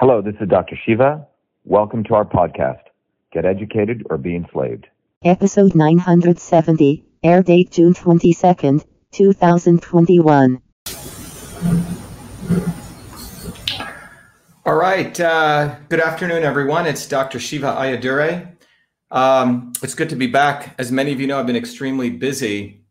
Hello, this is Dr. Shiva. Welcome to our podcast, Get Educated or Be Enslaved. Episode 970, air date June 22nd, 2021. All right. Uh, good afternoon, everyone. It's Dr. Shiva Ayyadurai. Um, it's good to be back. As many of you know, I've been extremely busy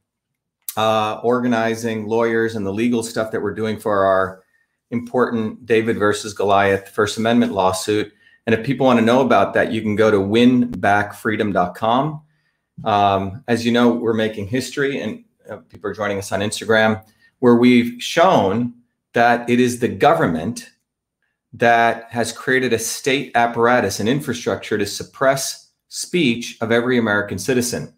uh, organizing lawyers and the legal stuff that we're doing for our important David versus Goliath First Amendment lawsuit. And if people want to know about that, you can go to winbackfreedom.com. Um, as you know, we're making history, and uh, people are joining us on Instagram, where we've shown that it is the government that has created a state apparatus and infrastructure to suppress speech of every American citizen.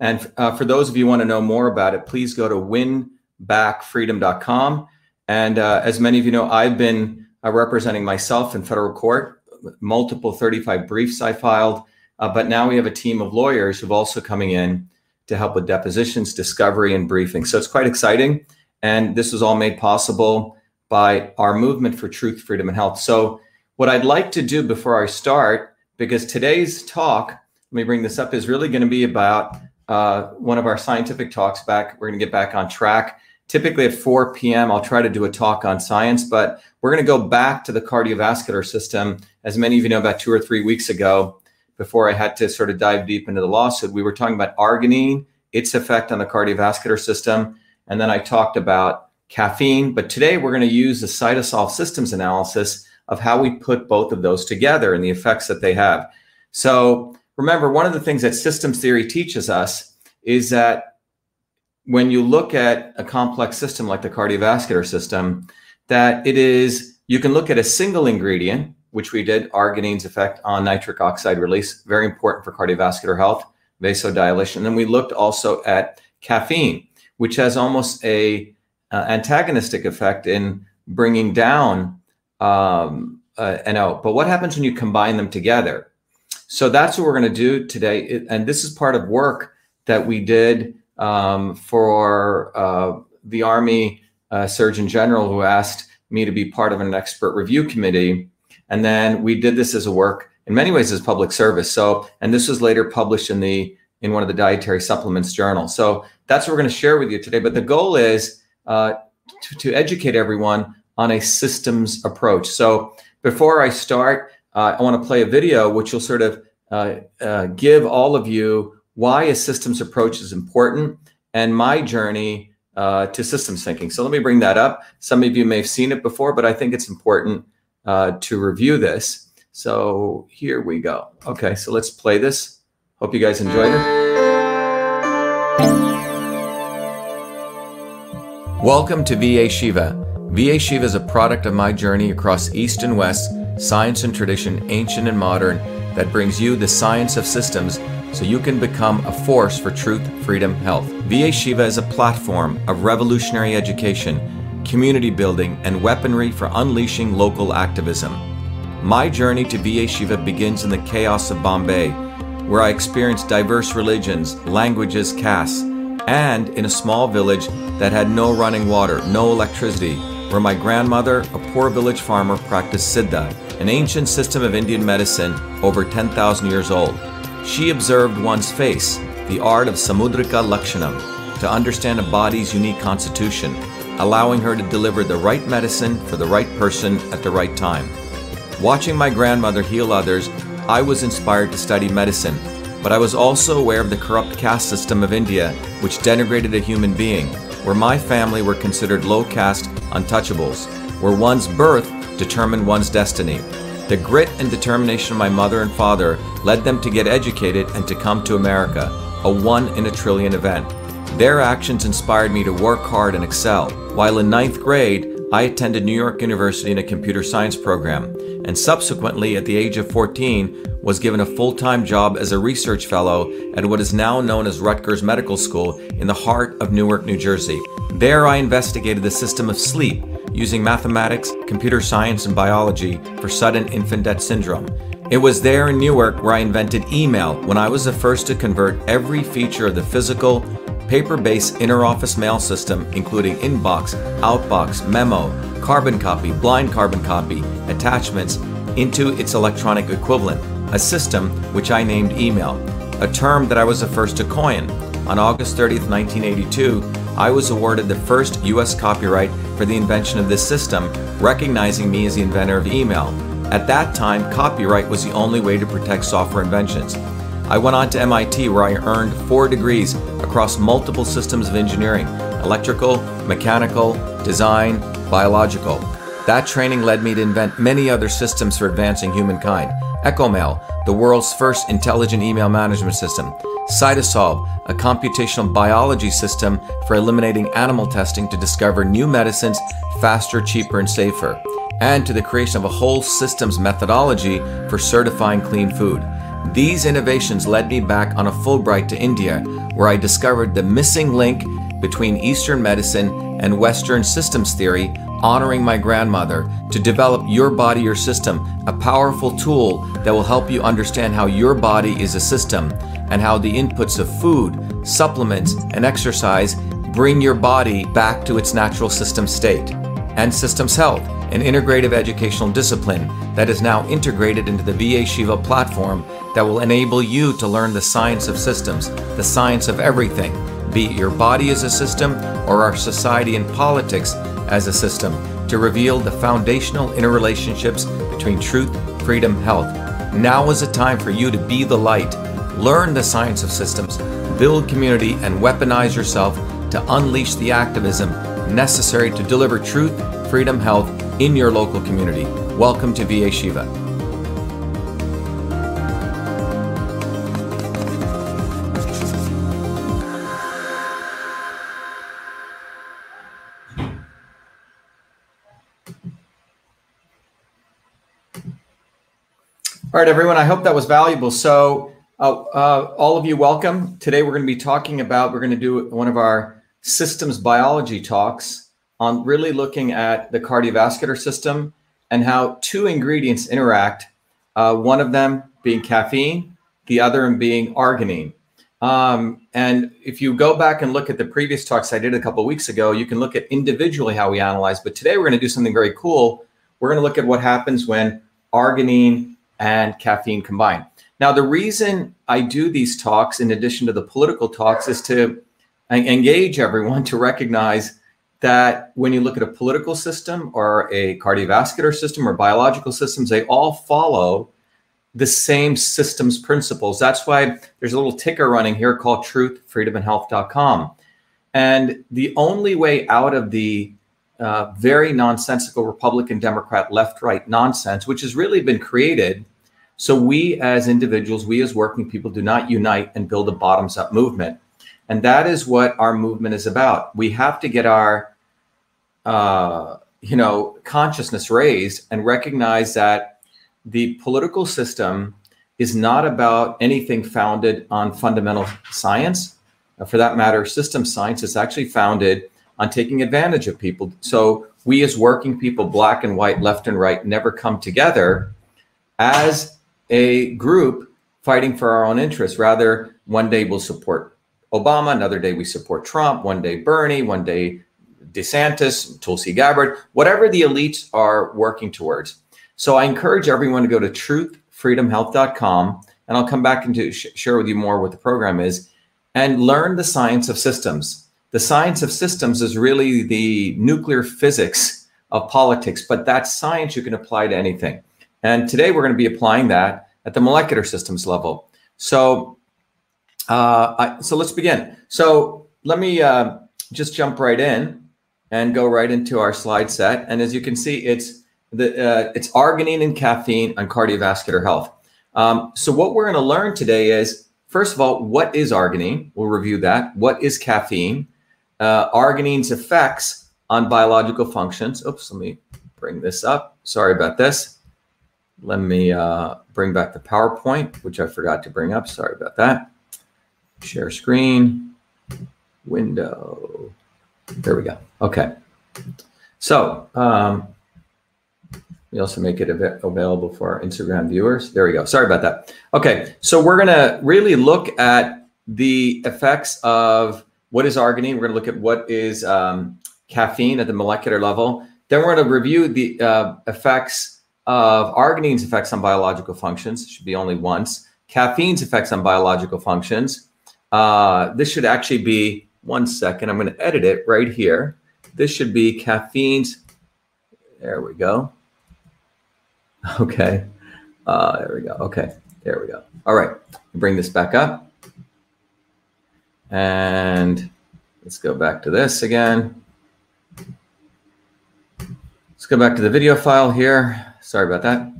And uh, for those of you who want to know more about it, please go to winbackfreedom.com. And uh, as many of you know, I've been uh, representing myself in federal court, multiple 35 briefs I filed. Uh, but now we have a team of lawyers who've also coming in to help with depositions, discovery, and briefing. So it's quite exciting. And this was all made possible by our movement for truth, freedom, and health. So, what I'd like to do before I start, because today's talk, let me bring this up, is really going to be about uh, one of our scientific talks back. We're going to get back on track. Typically at 4 p.m., I'll try to do a talk on science, but we're going to go back to the cardiovascular system. As many of you know, about two or three weeks ago, before I had to sort of dive deep into the lawsuit, we were talking about arginine, its effect on the cardiovascular system. And then I talked about caffeine. But today we're going to use the Cytosolve systems analysis of how we put both of those together and the effects that they have. So remember, one of the things that systems theory teaches us is that when you look at a complex system like the cardiovascular system, that it is, you can look at a single ingredient, which we did, arginine's effect on nitric oxide release, very important for cardiovascular health, vasodilation. And then we looked also at caffeine, which has almost a uh, antagonistic effect in bringing down um, uh, NO. But what happens when you combine them together? So that's what we're going to do today. And this is part of work that we did um, for uh, the Army uh, Surgeon General, who asked me to be part of an expert review committee. And then we did this as a work in many ways as public service. So, and this was later published in the in one of the dietary supplements journal. So that's what we're going to share with you today. But the goal is uh, to, to, educate everyone on a systems approach. So before I start, uh, I want to play a video which will sort of uh, uh, give all of you why a systems approach is important and my journey uh, to systems thinking. So let me bring that up. Some of you may have seen it before, but I think it's important to review this. So here we go. Okay, so let's play this. Hope you guys enjoyed it. Welcome to VA Shiva. VA Shiva is a product of my journey across East and West, science and tradition, ancient and modern, that brings you the science of systems so you can become a force for truth, freedom, health. VA Shiva is a platform of revolutionary education, community building, and weaponry for unleashing local activism. My journey to VA Shiva begins in the chaos of Bombay, where I experienced diverse religions, languages, castes and in a small village that had no running water, no electricity, where my grandmother, a poor village farmer, practiced Siddha, an ancient system of Indian medicine over 10,000 years old. She observed one's face, the art of Samudrika Lakshanam, to understand a body's unique constitution, allowing her to deliver the right medicine for the right person at the right time. Watching my grandmother heal others, I was inspired to study medicine but I was also aware of the corrupt caste system of India, which denigrated a human being, where my family were considered low caste untouchables, where one's birth determined one's destiny. The grit and determination of my mother and father led them to get educated and to come to America, a one in a trillion event. Their actions inspired me to work hard and excel. While in ninth grade, I attended New York University in a computer science program, and subsequently, at the age of 14, was given a full time job as a research fellow at what is now known as Rutgers Medical School in the heart of Newark, New Jersey. There, I investigated the system of sleep using mathematics, computer science, and biology for sudden infant death syndrome. It was there in Newark where I invented email when I was the first to convert every feature of the physical, paper based interoffice mail system, including inbox, outbox, memo, carbon copy, blind carbon copy, attachments into its electronic equivalent, a system which I named email, a term that I was the first to coin. On August 30th, 1982, I was awarded the first US copyright for the invention of this system, recognizing me as the inventor of email. At that time, copyright was the only way to protect software inventions. I went on to MIT where I earned four degrees across multiple systems of engineering electrical, mechanical, design, biological. That training led me to invent many other systems for advancing humankind. EchoMail, the world's first intelligent email management system. Cytosolve, a computational biology system for eliminating animal testing to discover new medicines faster, cheaper, and safer. And to the creation of a whole systems methodology for certifying clean food. These innovations led me back on a Fulbright to India, where I discovered the missing link between Eastern medicine and Western systems theory, honoring my grandmother to develop Your Body, Your System, a powerful tool that will help you understand how your body is a system and how the inputs of food, supplements, and exercise bring your body back to its natural system state. And Systems Health, an integrative educational discipline that is now integrated into the VA Shiva platform that will enable you to learn the science of systems, the science of everything, be it your body as a system or our society and politics as a system, to reveal the foundational interrelationships between truth, freedom, health. Now is the time for you to be the light, learn the science of systems, build community, and weaponize yourself to unleash the activism necessary to deliver truth, freedom, health in your local community. Welcome to VA Shiva. All right, everyone. I hope that was valuable. So, uh, uh, all of you, welcome. Today, we're going to be talking about, we're going to do one of our systems biology talks on really looking at the cardiovascular system and how two ingredients interact, uh, one of them being caffeine, the other being arginine. Um, and if you go back and look at the previous talks I did a couple weeks ago, you can look at individually how we analyze. But today, we're going to do something very cool. We're going to look at what happens when arginine and caffeine combine. Now, the reason I do these talks, in addition to the political talks, is to engage everyone to recognize that when you look at a political system or a cardiovascular system or biological systems, they all follow the same systems principles. That's why there's a little ticker running here called truthfreedomandhealth.com. And the only way out of the uh, very nonsensical Republican Democrat left right nonsense, which has really been created. So we as individuals, we as working people do not unite and build a bottoms up movement. And that is what our movement is about. We have to get our, uh, you know, consciousness raised and recognize that the political system is not about anything founded on fundamental science. For that matter, system science is actually founded on taking advantage of people. So we as working people, black and white, left and right, never come together as a group fighting for our own interests. Rather, one day we'll support Obama, another day we support Trump, one day Bernie, one day DeSantis, Tulsi Gabbard, whatever the elites are working towards. So I encourage everyone to go to truthfreedomhealth.com, and I'll come back and to sh- share with you more what the program is, and learn the science of systems the science of systems is really the nuclear physics of politics, but that science you can apply to anything. And today we're going to be applying that at the molecular systems level. So, uh, I, so let's begin. So let me uh, just jump right in and go right into our slide set. And as you can see, it's the uh, it's arginine and caffeine on cardiovascular health. Um, so what we're going to learn today is first of all, what is arginine? We'll review that. What is caffeine? uh, arginine's effects on biological functions. Oops, let me bring this up. Sorry about this. Let me uh, bring back the PowerPoint, which I forgot to bring up. Sorry about that. Share screen, window. There we go. Okay. So um, we also make it av- available for our Instagram viewers. There we go. Sorry about that. Okay. So we're going to really look at the effects of what is arginine? We're going to look at what is um, caffeine at the molecular level. Then we're going to review the uh, effects of arginine's effects on biological functions. Should be only once. Caffeine's effects on biological functions. Uh, this should actually be one second. I'm going to edit it right here. This should be caffeine's. There we go. Okay. Uh, there we go. Okay. There we go. All right. Bring this back up. And let's go back to this again. Let's go back to the video file here. Sorry about that.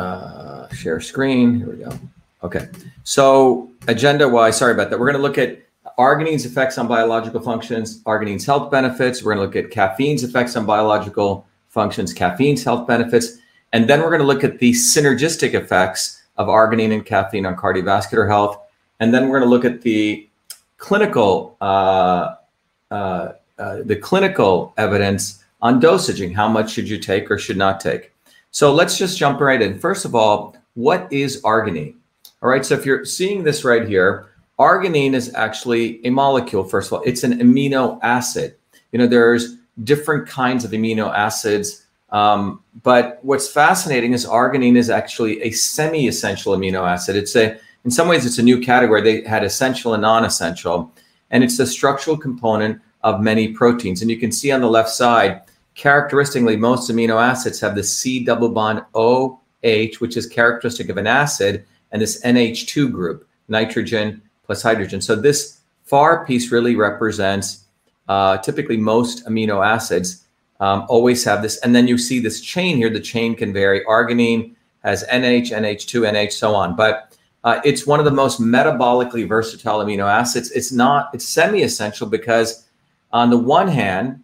Uh, share screen. Here we go. Okay. So agenda wise, sorry about that. We're going to look at arginine's effects on biological functions, arginine's health benefits. We're going to look at caffeine's effects on biological functions, caffeine's health benefits. And then we're going to look at the synergistic effects of arginine and caffeine on cardiovascular health. And then we're going to look at the clinical, uh, uh, uh, the clinical evidence on dosaging. How much should you take or should not take? So let's just jump right in. First of all, what is arginine? All right. So if you're seeing this right here, arginine is actually a molecule. First of all, it's an amino acid. You know, there's different kinds of amino acids. Um, but what's fascinating is arginine is actually a semi-essential amino acid. It's a, in some ways, it's a new category. They had essential and non-essential, and it's the structural component of many proteins. And you can see on the left side, characteristically, most amino acids have the C double bond OH, which is characteristic of an acid, and this NH2 group, nitrogen plus hydrogen. So this far piece really represents uh, typically most amino acids um, always have this. And then you see this chain here. The chain can vary. Arginine has NH, NH2, NH, so on. But uh, it's one of the most metabolically versatile amino acids. It's not, it's semi-essential because on the one hand,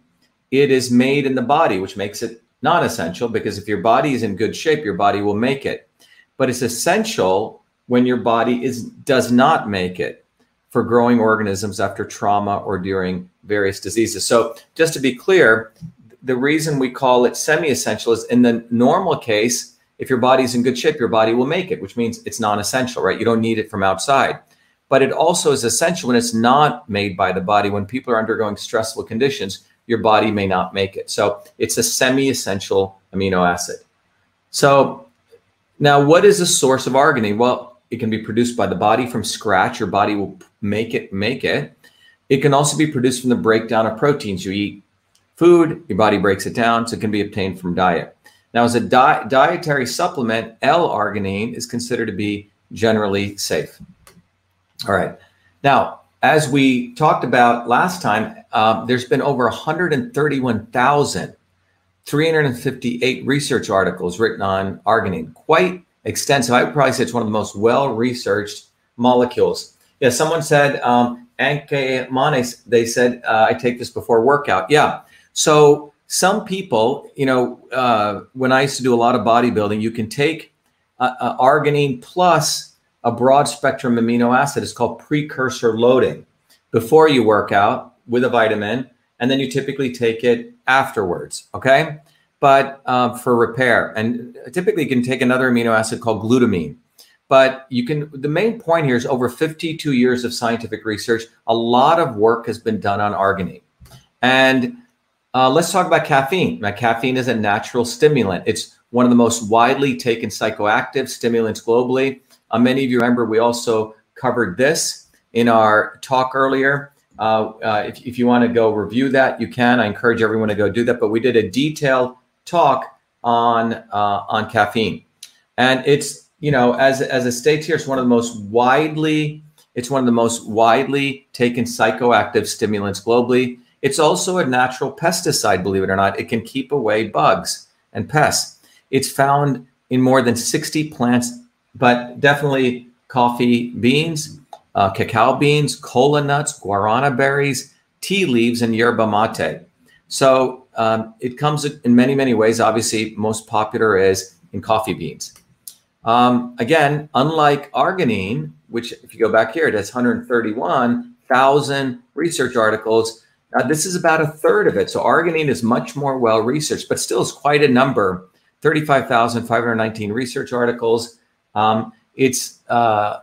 it is made in the body, which makes it non-essential because if your body is in good shape, your body will make it. But it's essential when your body is does not make it for growing organisms after trauma or during various diseases. So just to be clear, the reason we call it semi-essential is in the normal case, if your body's in good shape, your body will make it, which means it's non-essential, right? You don't need it from outside. But it also is essential when it's not made by the body. When people are undergoing stressful conditions, your body may not make it. So it's a semi-essential amino acid. So now what is the source of arginine? Well, it can be produced by the body from scratch. Your body will make it, make it. It can also be produced from the breakdown of proteins. You eat food, your body breaks it down, so it can be obtained from diet. Now, as a di- dietary supplement, L-arginine is considered to be generally safe. All right. Now, as we talked about last time, um, there's been over 131,358 research articles written on arginine. Quite extensive. I would probably say it's one of the most well-researched molecules. Yeah, someone said um, Anke Manes. They said uh, I take this before workout. Yeah. So some people, you know, uh, when I used to do a lot of bodybuilding, you can take uh, uh arginine plus a broad spectrum amino acid. It's called precursor loading before you work out with a vitamin, and then you typically take it afterwards. Okay but uh, for repair. And typically, you can take another amino acid called glutamine. But you can. The main point here is over 52 years of scientific research. A lot of work has been done on arginine, and uh, let's talk about caffeine. Now, caffeine is a natural stimulant. It's one of the most widely taken psychoactive stimulants globally. Uh, many of you remember we also covered this in our talk earlier. Uh, uh, if, if, you want to go review that, you can. I encourage everyone to go do that. But we did a detailed talk on uh, on caffeine, and it's you know as as a state here, it's one of the most widely it's one of the most widely taken psychoactive stimulants globally. It's also a natural pesticide, believe it or not. It can keep away bugs and pests. It's found in more than 60 plants, but definitely coffee beans, uh, cacao beans, cola nuts, guarana berries, tea leaves, and yerba mate. So um, it comes in many, many ways. Obviously, most popular is in coffee beans. Um, again, unlike arginine, which if you go back here, it has 131,000 research articles. Uh, this is about a third of it. So arginine is much more well researched, but still is quite a number. 35,519 research articles. Um, it's uh,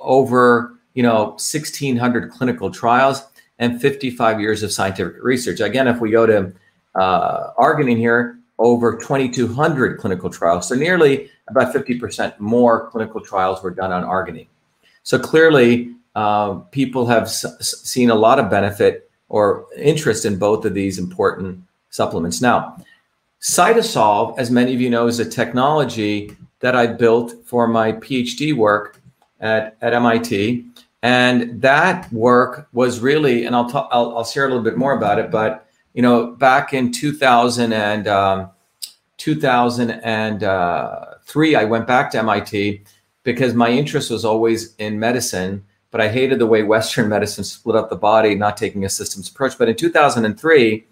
over you know 1,600 clinical trials and 55 years of scientific research. Again, if we go to uh, arginine here, over 2,200 clinical trials. So nearly about 50% more clinical trials were done on arginine. So clearly, uh, people have s- seen a lot of benefit or interest in both of these important supplements. Now, Cytosolve, as many of you know, is a technology that I built for my PhD work at, at MIT. And that work was really, and I'll, talk, I'll, I'll share a little bit more about it, but you know, back in 2000 and um, 2003, I went back to MIT because my interest was always in medicine, but I hated the way Western medicine split up the body, not taking a systems approach. But in 2003,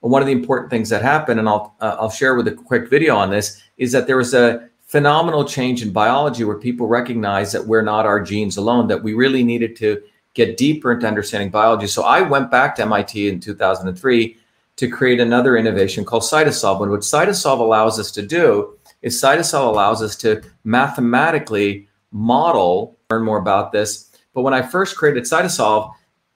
one of the important things that happened, and I'll uh, I'll share with a quick video on this, is that there was a phenomenal change in biology where people recognize that we're not our genes alone, that we really needed to get deeper into understanding biology. So I went back to MIT in 2003 to create another innovation called Cytosolve. And what Cytosolve allows us to do is Cytosolve allows us to mathematically model, learn more about this. But when I first created Cytosolve,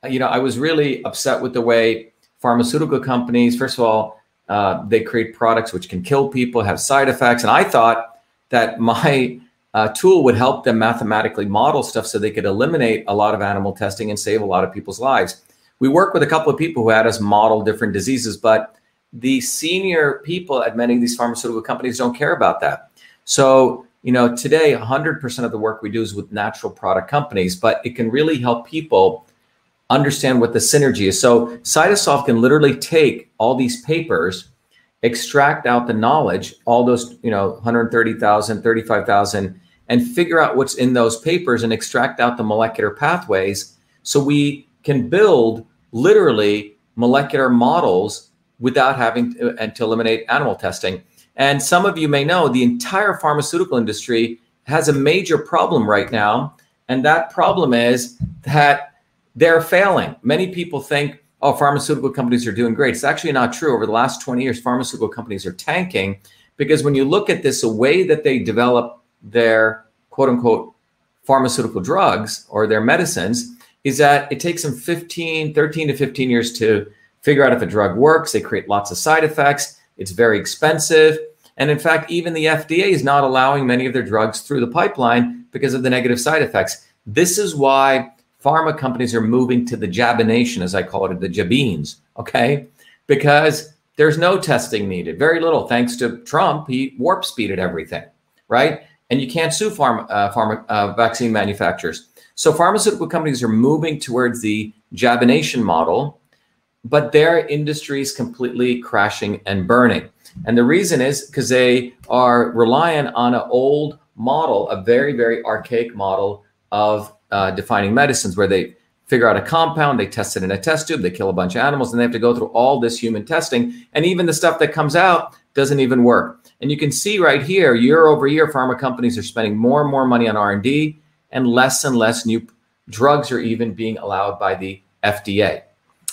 you know, I was really upset with the way pharmaceutical companies, first of all, uh, they create products which can kill people, have side effects. And I thought that my uh, tool would help them mathematically model stuff so they could eliminate a lot of animal testing and save a lot of people's lives we work with a couple of people who had us model different diseases, but the senior people at many of these pharmaceutical companies don't care about that. So, you know, today 100% of the work we do is with natural product companies, but it can really help people understand what the synergy is. So, Cytosolve can literally take all these papers, extract out the knowledge, all those, you know, 130,000, 35,000, and figure out what's in those papers and extract out the molecular pathways so we can build literally molecular models without having to, and to eliminate animal testing. And some of you may know the entire pharmaceutical industry has a major problem right now. And that problem is that they're failing. Many people think, oh, pharmaceutical companies are doing great. It's actually not true. Over the last 20 years, pharmaceutical companies are tanking because when you look at this, the way that they develop their quote unquote pharmaceutical drugs or their medicines is that it takes them 15, 13 to 15 years to figure out if a drug works. They create lots of side effects. It's very expensive. And in fact, even the FDA is not allowing many of their drugs through the pipeline because of the negative side effects. This is why pharma companies are moving to the jabination, as I call it, the jabines, okay? Because there's no testing needed, very little. Thanks to Trump, he warp speeded everything, right? And you can't sue pharma, uh, pharma uh, vaccine manufacturers. So pharmaceutical companies are moving towards the jabination model, but their industry is completely crashing and burning. And the reason is because they are reliant on an old model, a very, very archaic model of uh, defining medicines, where they figure out a compound, they test it in a test tube, they kill a bunch of animals, and they have to go through all this human testing. And even the stuff that comes out doesn't even work. And you can see right here, year over year, pharma companies are spending more and more money on R&D and less and less new drugs are even being allowed by the FDA.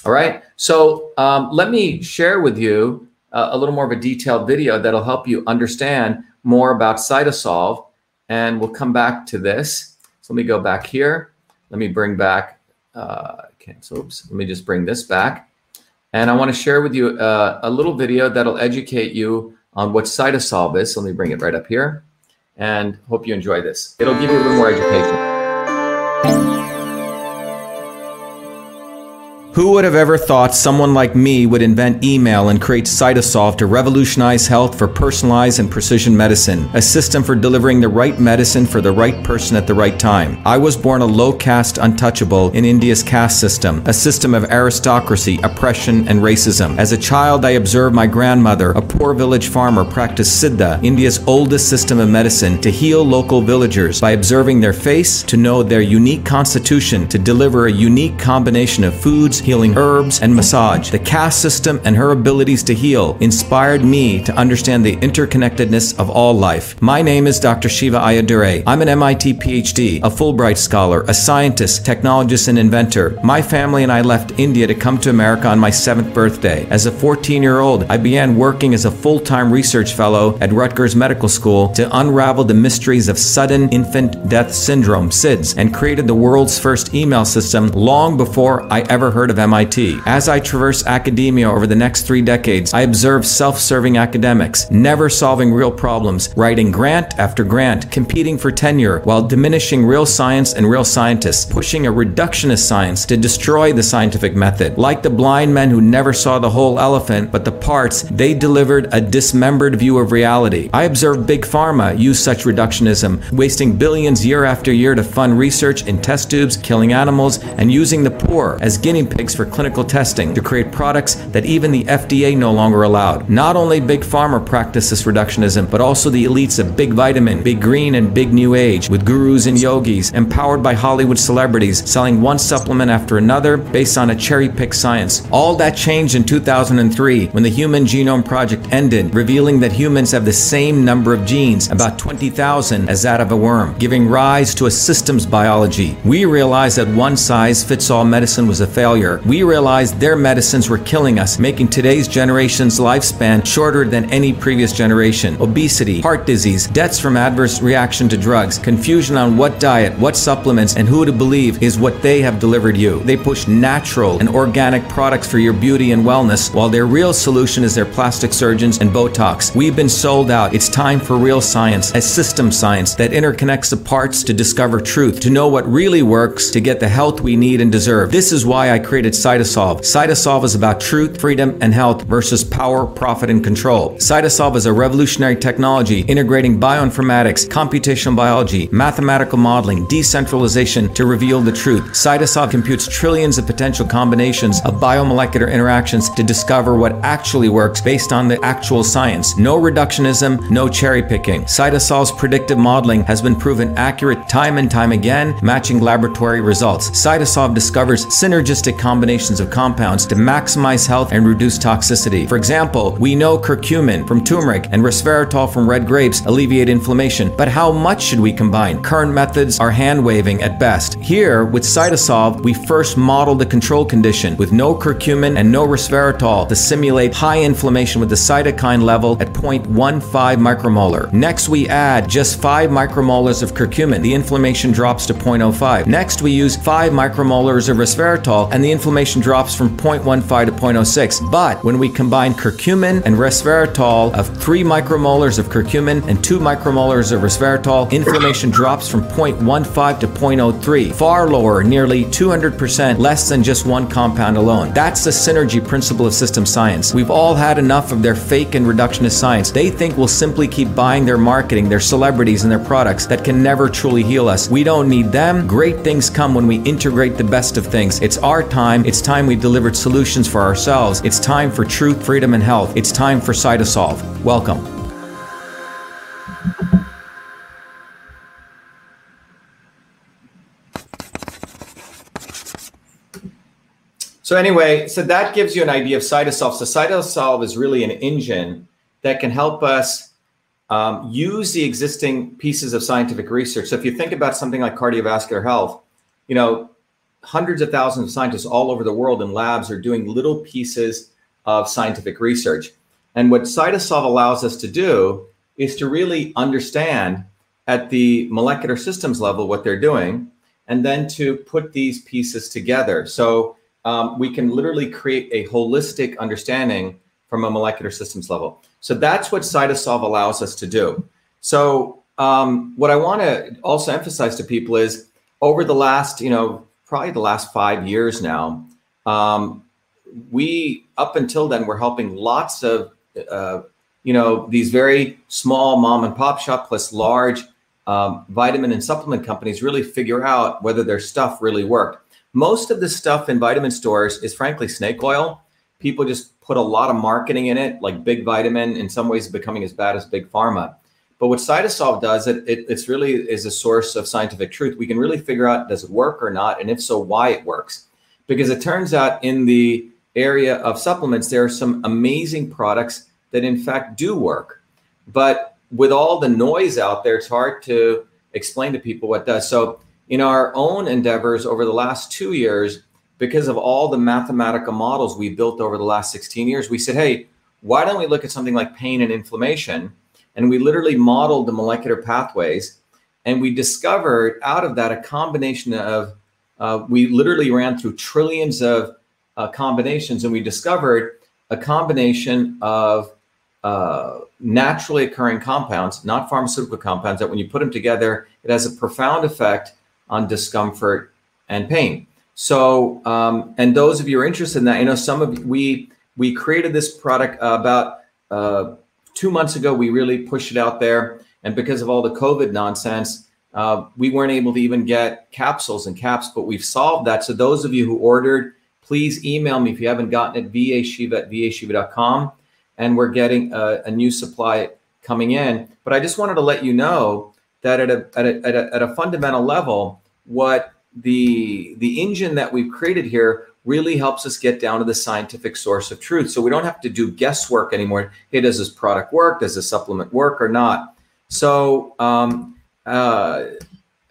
All right. So um, let me share with you uh, a little more of a detailed video that'll help you understand more about Cytosolve. And we'll come back to this. So let me go back here. Let me bring back, uh, cancel, oops, let me just bring this back. And I want to share with you uh, a little video that'll educate you on what Cytosolve is. So let me bring it right up here and hope you enjoy this. It'll give you a little more education. Who would have ever thought someone like me would invent email and create Cytosolve to revolutionize health for personalized and precision medicine, a system for delivering the right medicine for the right person at the right time? I was born a low caste untouchable in India's caste system, a system of aristocracy, oppression, and racism. As a child, I observed my grandmother, a poor village farmer, practice Siddha, India's oldest system of medicine, to heal local villagers by observing their face, to know their unique constitution, to deliver a unique combination of foods, healing herbs, and massage. The caste system and her abilities to heal inspired me to understand the interconnectedness of all life. My name is Dr. Shiva Ayyadurai. I'm an MIT PhD, a Fulbright scholar, a scientist, technologist, and inventor. My family and I left India to come to America on my seventh birthday. As a 14 year old, I began working as a full time research fellow at Rutgers Medical School to unravel the mysteries of sudden infant death syndrome, SIDS, and created the world's first email system long before I ever heard of MIT. As I traverse academia over the next three decades, I observe self serving academics, never solving real problems, writing grant after grant, competing for tenure while diminishing real science and real scientists, pushing a reductionist science to destroy the scientific method. Like the blind men who never saw the whole elephant but the parts, they delivered a dismembered view of reality. I observe big pharma use such reductionism, wasting billions year after year to fund research in test tubes, killing animals, and using the poor as guinea pigs for clinical testing to create products that even the FDA no longer allowed. Not only big pharma practices reductionism, but also the elites of big vitamin, big green, and big new age, with gurus and yogis, empowered by Hollywood celebrities, selling one supplement after another based on a cherry picked science. All that changed in 2003 when the Human Genome Project ended, revealing that humans have the same number of genes, about 20,000, as that of a worm, giving rise to a systems biology. We realized that one size fits all medicine was a failure. We realized their medicines were killing us, making today's generation's lifespan shorter than any previous generation. Obesity, heart disease, deaths from adverse reaction to drugs, confusion on what diet, what supplements, and who to believe is what they have delivered you. They push natural and organic products for your beauty and wellness, while their real solution is their plastic surgeons and Botox. We've been sold out. It's time for real science, a system science that interconnects the parts to discover truth, to know what really works, to get the health we need and deserve. This is why I created Cytosolve. Cytosolve is about truth, freedom, and health versus power, profit, and control. Cytosolve is a revolutionary technology integrating bioinformatics, computational biology, mathematical modeling, decentralization to reveal the truth. Cytosolve computes trillions of potential combinations of biomolecular interactions to discover what actually works based on the actual science. No reductionism, no cherry picking. Cytosolve's predictive modeling has been proven accurate time and time again, matching laboratory results. Cytosolve discovers synergistic combinations of compounds to maximize health and reduce toxicity. For example, we know curcumin from turmeric and resveratrol from red grapes alleviate inflammation, but how much should we combine? Current methods are hand waving at best. Here, with Cytosolve, we first modeled the control condition with no curcumin and no resveratrol to simulate high inflammation with the cytokine level at 0.15 micromolar. Next, we add just 5 micromolars of curcumin. The inflammation drops to 0.05. Next, we use 5 micromolars of resveratrol and the inflammation drops from 0.15 to 0.06. But when we combine curcumin and resveratrol of 3 micromolars of curcumin and 2 micromolars of resveratrol, inflammation drops from 0.15 to 0.03, far lower, nearly 200% less than just one compound alone. That's the synergy principle of system science. We've all had enough of their fake and reductionist science. They think we'll simply keep buying their marketing, their celebrities, and their products that can never truly heal us. We don't need them. Great things come when we integrate the best of things. It's our time. It's time we delivered solutions for ourselves. It's time for truth, freedom, and health. It's time for Cytosolve. Welcome. So anyway, so that gives you an idea of Cytosolve. So Cytosolve is really an engine that can help us um, use the existing pieces of scientific research. So if you think about something like cardiovascular health, you know, hundreds of thousands of scientists all over the world in labs are doing little pieces of scientific research. And what Cytosolve allows us to do is to really understand at the molecular systems level what they're doing, and then to put these pieces together. So um, we can literally create a holistic understanding from a molecular systems level. So that's what Cytosolve allows us to do. So um, what I want to also emphasize to people is over the last, you know, probably the last five years now, um, we up until then were helping lots of, uh, you know, these very small mom and pop shop plus large um, vitamin and supplement companies really figure out whether their stuff really worked. Most of the stuff in vitamin stores is frankly snake oil. People just put a lot of marketing in it, like big vitamin, in some ways becoming as bad as big pharma. But what Cytosolve does, it, it it's really is a source of scientific truth. We can really figure out does it work or not, and if so, why it works. Because it turns out in the area of supplements, there are some amazing products that in fact do work. But with all the noise out there, it's hard to explain to people what does. So in our own endeavors over the last two years, because of all the mathematical models we built over the last 16 years, we said, hey, why don't we look at something like pain and inflammation? And we literally modeled the molecular pathways. And we discovered out of that a combination of, uh, we literally ran through trillions of uh, combinations, and we discovered a combination of uh, naturally occurring compounds, not pharmaceutical compounds, that when you put them together, it has a profound effect on discomfort and pain. So, um, and those of you are interested in that, you know, some of we we created this product uh, about uh, two months ago. We really pushed it out there, and because of all the COVID nonsense, uh, we weren't able to even get capsules and caps. But we've solved that. So those of you who ordered, please email me if you haven't gotten it. vashiva at vashiva.com, and we're getting a, a new supply coming in. But I just wanted to let you know that at a, at a, at a, at a fundamental level, what the the engine that we've created here really helps us get down to the scientific source of truth. So we don't have to do guesswork anymore. Hey, does this product work? Does this supplement work or not? So um, uh,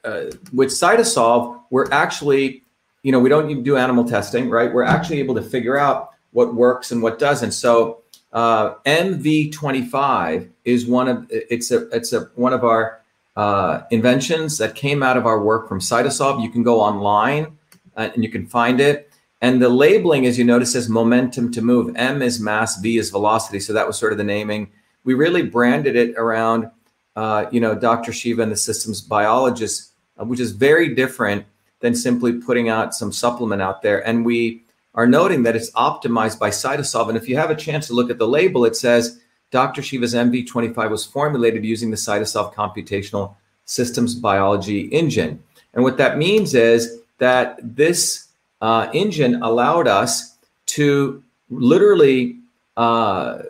uh, with Cytosolve, we're actually, you know, we don't do animal testing, right? We're actually able to figure out what works and what doesn't. So uh, MV25 is one of it's a it's a one of our uh, inventions that came out of our work from Cytosolve. You can go online uh, and you can find it. And the labeling, as you notice, says momentum to move. M is mass, V is velocity. So that was sort of the naming. We really branded it around, uh, you know, Dr. Shiva and the systems biologist, uh, which is very different than simply putting out some supplement out there. And we are noting that it's optimized by Cytosolve. And if you have a chance to look at the label, it says Dr. Shiva's MV25 was formulated using the Cytosolve computational systems biology engine. And what that means is that this uh, engine allowed us to literally uh,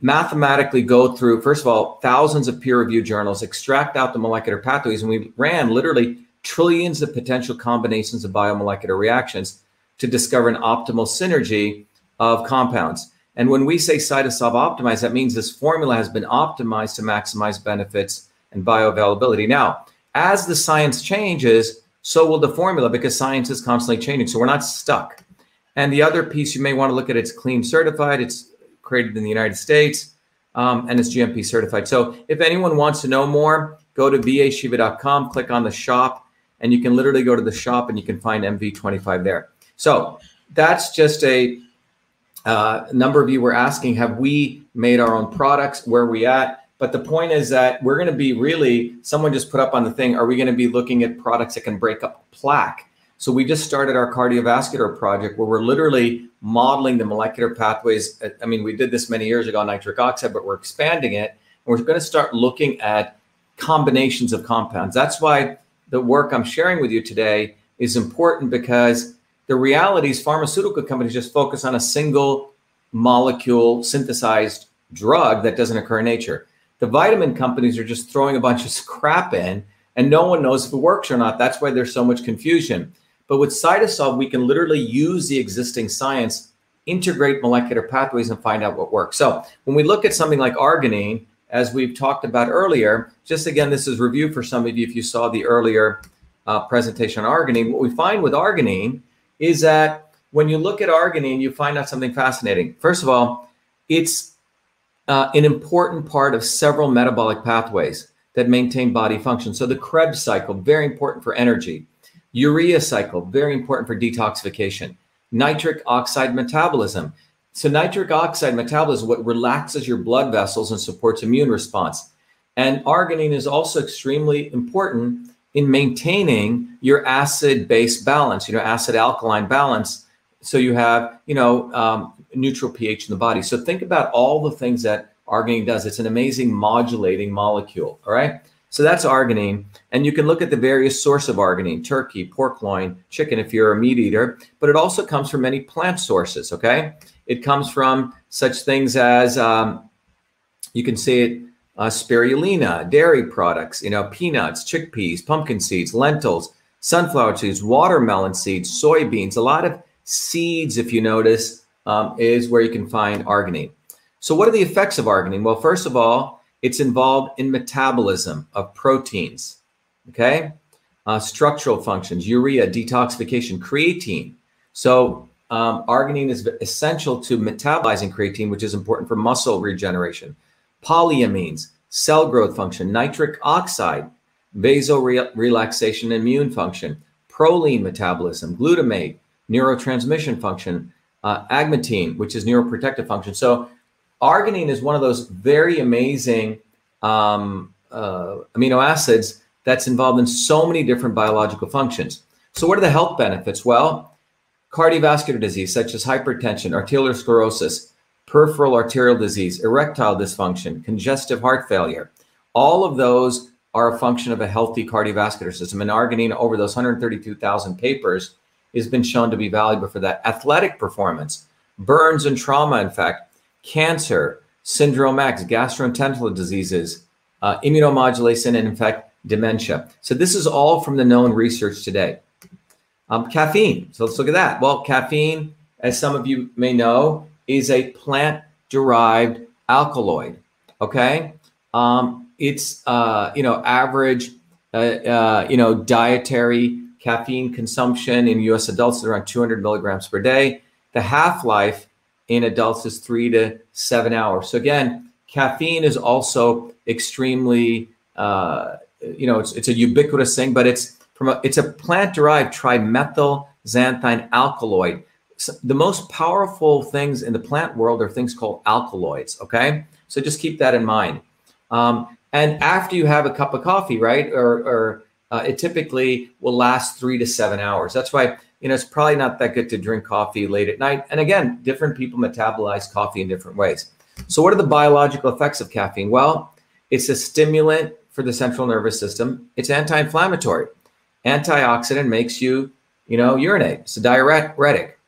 mathematically go through, first of all, thousands of peer reviewed journals, extract out the molecular pathways, and we ran literally trillions of potential combinations of biomolecular reactions to discover an optimal synergy of compounds. And when we say cytosolve optimized, that means this formula has been optimized to maximize benefits and bioavailability. Now, as the science changes, so will the formula because science is constantly changing. So we're not stuck. And the other piece you may want to look at it's clean certified. It's created in the United States um, and it's GMP certified. So if anyone wants to know more, go to vashiva.com, click on the shop, and you can literally go to the shop and you can find MV25 there. So that's just a uh, number of you were asking, have we made our own products? Where are we at? But the point is that we're going to be really, someone just put up on the thing, are we going to be looking at products that can break up plaque? So we just started our cardiovascular project where we're literally modeling the molecular pathways. I mean, we did this many years ago on nitric oxide, but we're expanding it. And we're going to start looking at combinations of compounds. That's why the work I'm sharing with you today is important because the reality is pharmaceutical companies just focus on a single molecule synthesized drug that doesn't occur in nature. The vitamin companies are just throwing a bunch of crap in and no one knows if it works or not. That's why there's so much confusion. But with Cytosolve, we can literally use the existing science, integrate molecular pathways, and find out what works. So when we look at something like arginine, as we've talked about earlier, just again, this is review for some of you if you saw the earlier uh, presentation on arginine. What we find with arginine is that when you look at arginine, you find out something fascinating. First of all, it's uh, an important part of several metabolic pathways that maintain body function. So the Krebs cycle, very important for energy. Urea cycle, very important for detoxification. Nitric oxide metabolism. So nitric oxide metabolism what relaxes your blood vessels and supports immune response. And arginine is also extremely important in maintaining your acid base balance, you know, acid alkaline balance. So you have, you know, um, neutral pH in the body. So think about all the things that arginine does. It's an amazing modulating molecule. All right. So that's arginine. And you can look at the various source of arginine, turkey, pork loin, chicken, if you're a meat eater, but it also comes from many plant sources. Okay. It comes from such things as um, you can see it uh, spirulina, dairy products, you know, peanuts, chickpeas, pumpkin seeds, lentils, sunflower seeds, watermelon seeds, soybeans, a lot of seeds, if you notice, um, is where you can find arginine. So, what are the effects of arginine? Well, first of all, it's involved in metabolism of proteins, okay? Uh, structural functions, urea, detoxification, creatine. So, um, arginine is essential to metabolizing creatine, which is important for muscle regeneration polyamines, cell growth function, nitric oxide, vasorelaxation, immune function, proline metabolism, glutamate, neurotransmission function, uh, agmatine, which is neuroprotective function. So arginine is one of those very amazing um, uh, amino acids that's involved in so many different biological functions. So, what are the health benefits? Well, cardiovascular disease such as hypertension, arteriosclerosis, peripheral arterial disease, erectile dysfunction, congestive heart failure, all of those are a function of a healthy cardiovascular system. And arginine, over those 132,000 papers, has been shown to be valuable for that. Athletic performance, burns and trauma, in fact, cancer, syndrome X, gastrointestinal diseases, uh, immunomodulation, and in fact, dementia. So this is all from the known research today. Um, caffeine. So let's look at that. Well, caffeine, as some of you may know, is a plant-derived alkaloid. Okay, um, it's uh, you know average uh, uh, you know dietary caffeine consumption in U.S. adults is around 200 milligrams per day. The half-life in adults is three to seven hours. So again, caffeine is also extremely uh, you know it's, it's a ubiquitous thing, but it's from a, it's a plant-derived trimethyl xanthine alkaloid. So the most powerful things in the plant world are things called alkaloids. Okay, so just keep that in mind. Um, and after you have a cup of coffee, right, or, or uh, it typically will last three to seven hours. That's why you know it's probably not that good to drink coffee late at night. And again, different people metabolize coffee in different ways. So, what are the biological effects of caffeine? Well, it's a stimulant for the central nervous system. It's anti-inflammatory. Antioxidant makes you, you know, urinate. It's a diuretic.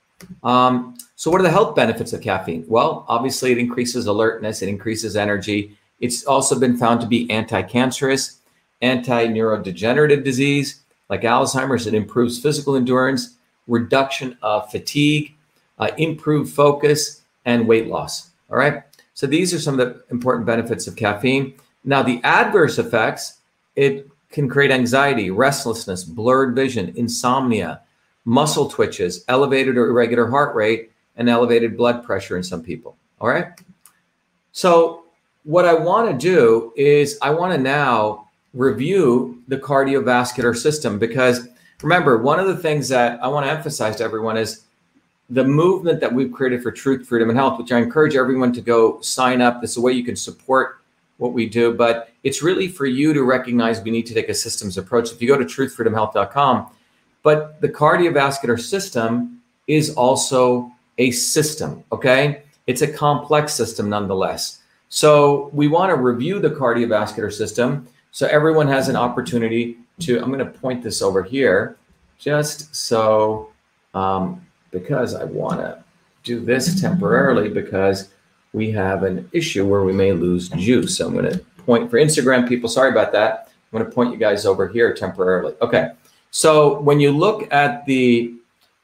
Um, so, what are the health benefits of caffeine? Well, obviously, it increases alertness, it increases energy. It's also been found to be anti cancerous, anti neurodegenerative disease like Alzheimer's. It improves physical endurance, reduction of fatigue, uh, improved focus, and weight loss. All right. So, these are some of the important benefits of caffeine. Now, the adverse effects, it can create anxiety, restlessness, blurred vision, insomnia, muscle twitches, elevated or irregular heart rate, and elevated blood pressure in some people. All right. So, what I want to do is I want to now review the cardiovascular system because remember, one of the things that I want to emphasize to everyone is the movement that we've created for truth, freedom, and health, which I encourage everyone to go sign up. Is a way you can support what we do, but it's really for you to recognize we need to take a systems approach. If you go to truthfreedomhealth.com, but the cardiovascular system is also a system, okay? It's a complex system nonetheless. So we want to review the cardiovascular system so everyone has an opportunity to, I'm going to point this over here just so, um, because I want to do this temporarily because we have an issue where we may lose juice. So I'm going to point for Instagram people. Sorry about that. I'm going to point you guys over here temporarily. Okay. So when you look at the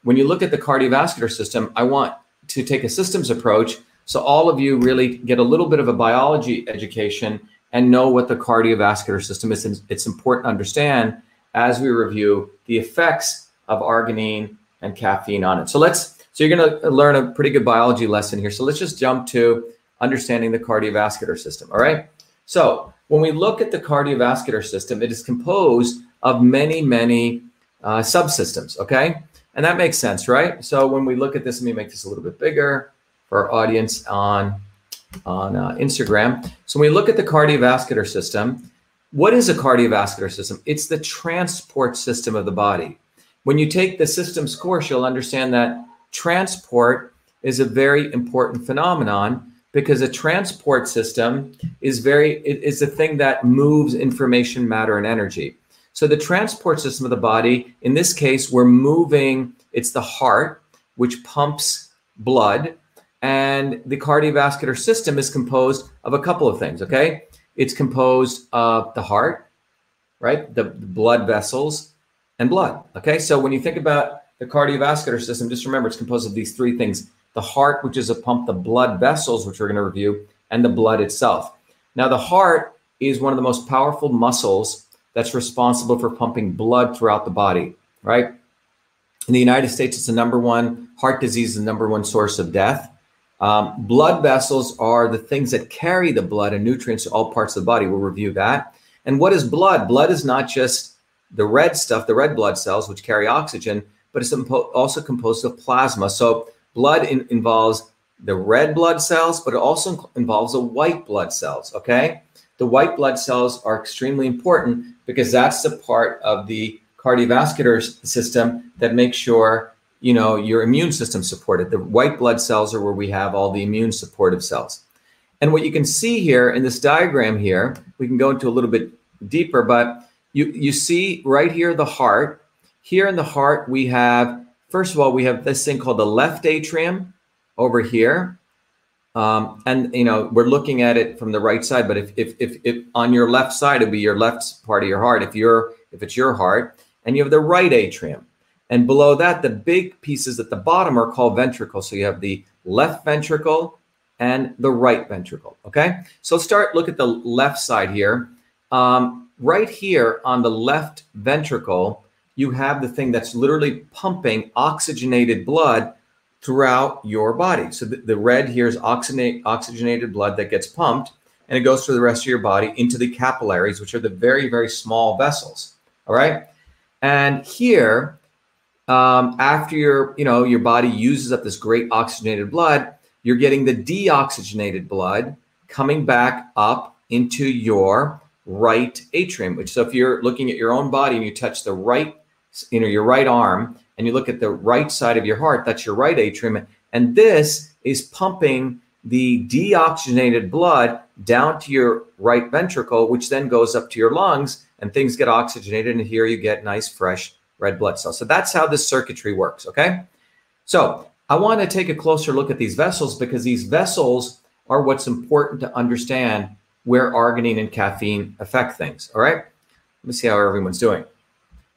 when you look at the cardiovascular system, I want to take a systems approach so all of you really get a little bit of a biology education and know what the cardiovascular system is. It's important to understand as we review the effects of arginine and caffeine on it. So let's so you're going to learn a pretty good biology lesson here. So let's just jump to understanding the cardiovascular system. All right. So when we look at the cardiovascular system, it is composed of many, many uh, subsystems. Okay. And that makes sense, right? So when we look at this, let me make this a little bit bigger for our audience on, on uh, Instagram. So when we look at the cardiovascular system, what is a cardiovascular system? It's the transport system of the body. When you take the systems course, you'll understand that transport is a very important phenomenon because a transport system is very is a thing that moves information matter and energy so the transport system of the body in this case we're moving it's the heart which pumps blood and the cardiovascular system is composed of a couple of things okay it's composed of the heart right the, blood vessels and blood okay so when you think about the cardiovascular system, just remember it's composed of these three things the heart, which is a pump, the blood vessels, which we're going to review, and the blood itself. Now, the heart is one of the most powerful muscles that's responsible for pumping blood throughout the body, right? In the United States, it's the number one heart disease, the number one source of death. Um, blood vessels are the things that carry the blood and nutrients to all parts of the body. We'll review that. And what is blood? Blood is not just the red stuff, the red blood cells, which carry oxygen, but it's also composed of plasma. So blood in, involves the red blood cells, but it also involves the white blood cells. Okay. The white blood cells are extremely important because that's the part of the cardiovascular system that makes sure you know your immune system supported. The white blood cells are where we have all the immune supportive cells. And what you can see here in this diagram here, we can go into a little bit deeper, but you, you see right here the heart. Here in the heart, we have, first of all, we have this thing called the left atrium over here. Um, and you know we're looking at it from the right side, but if, if if if on your left side it'd be your left part of your heart. If you're if it's your heart, and you have the right atrium, and below that the big pieces at the bottom are called ventricles. So you have the left ventricle and the right ventricle. Okay, so start look at the left side here. Um, right here on the left ventricle, you have the thing that's literally pumping oxygenated blood throughout your body. So the, the red here is oxygenate, oxygenated blood that gets pumped and it goes through the rest of your body into the capillaries, which are the very, very small vessels. All right. And here, um, after your, you know, your body uses up this great oxygenated blood, you're getting the deoxygenated blood coming back up into your right atrium. Which so if you're looking at your own body and you touch the right, you know, your right arm, and you look at the right side of your heart, that's your right atrium. And this is pumping the deoxygenated blood down to your right ventricle, which then goes up to your lungs and things get oxygenated. And here you get nice, fresh red blood cells. So that's how this circuitry works. Okay. So I want to take a closer look at these vessels because these vessels are what's important to understand where arginine and caffeine affect things. All right. Let me see how everyone's doing.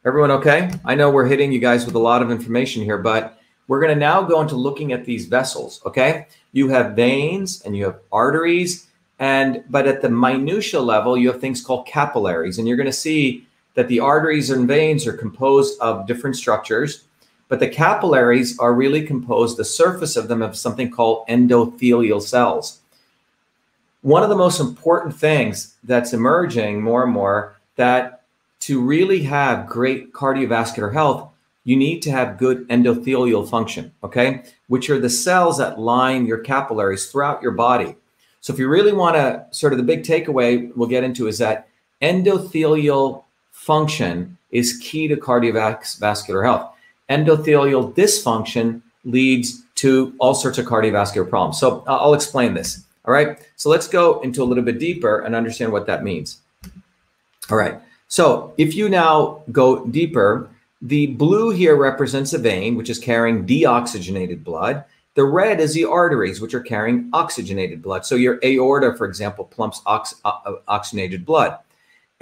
Everyone okay? I know we're hitting you guys with a lot of information here, but we're going to now go into looking at these vessels, okay? You have veins and you have arteries and but at the minutia level you have things called capillaries and you're going to see that the arteries and veins are composed of different structures, but the capillaries are really composed the surface of them of something called endothelial cells. One of the most important things that's emerging more and more that to really have great cardiovascular health, you need to have good endothelial function, okay? Which are the cells that line your capillaries throughout your body. So if you really want to sort of the big takeaway we'll get into is that endothelial function is key to cardiovascular health. Endothelial dysfunction leads to all sorts of cardiovascular problems. So I'll explain this. All right. So let's go into a little bit deeper and understand what that means. All right. So if you now go deeper, the blue here represents a vein, which is carrying deoxygenated blood. The red is the arteries, which are carrying oxygenated blood. So your aorta, for example, pumps ox- uh, oxygenated blood.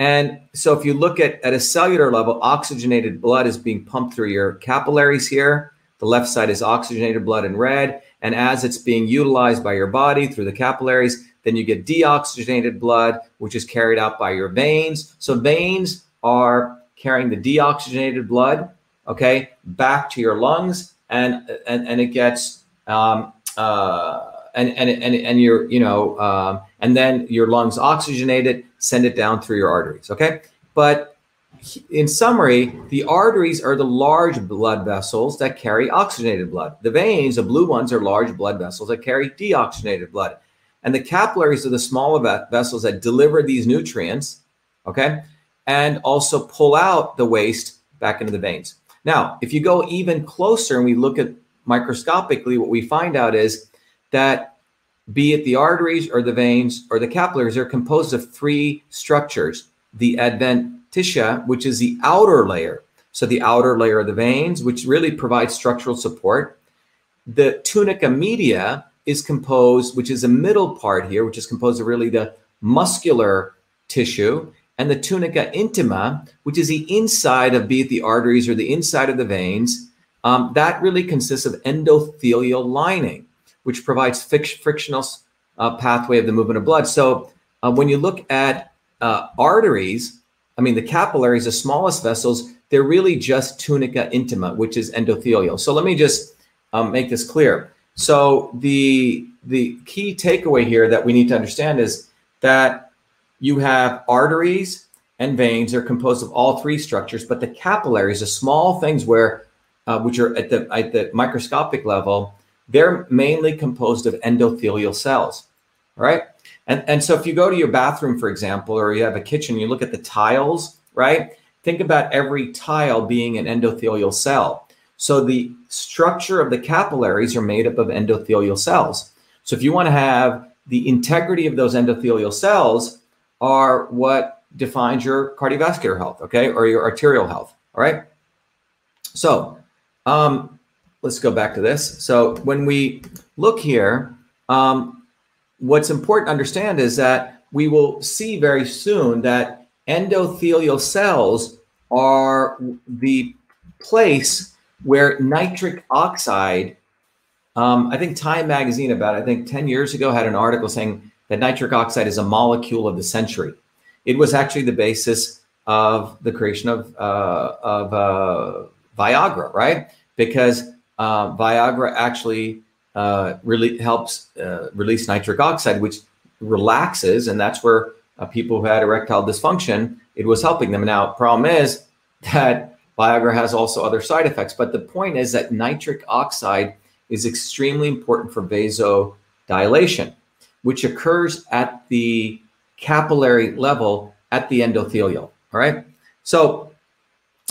And so if you look at, at a cellular level, oxygenated blood is being pumped through your capillaries here. The left side is oxygenated blood in red. And as it's being utilized by your body through the capillaries, then you get deoxygenated blood, which is carried out by your veins. So veins are carrying the deoxygenated blood, okay, back to your lungs, and and, and it gets um, uh, and and and and your you know um, and then your lungs oxygenate it, send it down through your arteries, okay. But in summary, the arteries are the large blood vessels that carry oxygenated blood. The veins, the blue ones, are large blood vessels that carry deoxygenated blood. And the capillaries are the smaller vessels that deliver these nutrients, okay, and also pull out the waste back into the veins. Now, if you go even closer and we look at microscopically, what we find out is that be it the arteries or the veins or the capillaries, are composed of three structures the adventitia, which is the outer layer. So, the outer layer of the veins, which really provides structural support. The tunica media, is composed, which is a middle part here, which is composed of really the muscular tissue, and the tunica intima, which is the inside of be it the arteries or the inside of the veins. Um, that really consists of endothelial lining, which provides frictional uh, pathway of the movement of blood. So uh, when you look at uh, arteries, I mean the capillaries, the smallest vessels, they're really just tunica intima, which is endothelial. So let me just um, make this clear. So the the key takeaway here that we need to understand is that you have arteries and veins are composed of all three structures, but the capillaries are small things where uh, which are at the at the microscopic level, they're mainly composed of endothelial cells. right? And, and so if you go to your bathroom, for example, or you have a kitchen, you look at the tiles, right? Think about every tile being an endothelial cell. So the structure of the capillaries are made up of endothelial cells. So if you want to have the integrity of those endothelial cells are what defines your cardiovascular health, okay, or your arterial health. All right. So um, let's go back to this. So when we look here, um, what's important to understand is that we will see very soon that endothelial cells are the place where nitric oxide um, I think Time Magazine, about I think 10 years ago, had an article saying that nitric oxide is a molecule of the century. It was actually the basis of the creation of, uh, of uh, Viagra, right? Because uh, Viagra actually uh, really helps uh, release nitric oxide, which relaxes, and that's where uh, people who had erectile dysfunction, it was helping them. Now, problem is that Viagra has also other side effects, but the point is that nitric oxide is extremely important for vasodilation, which occurs at the capillary level at the endothelial. All right. So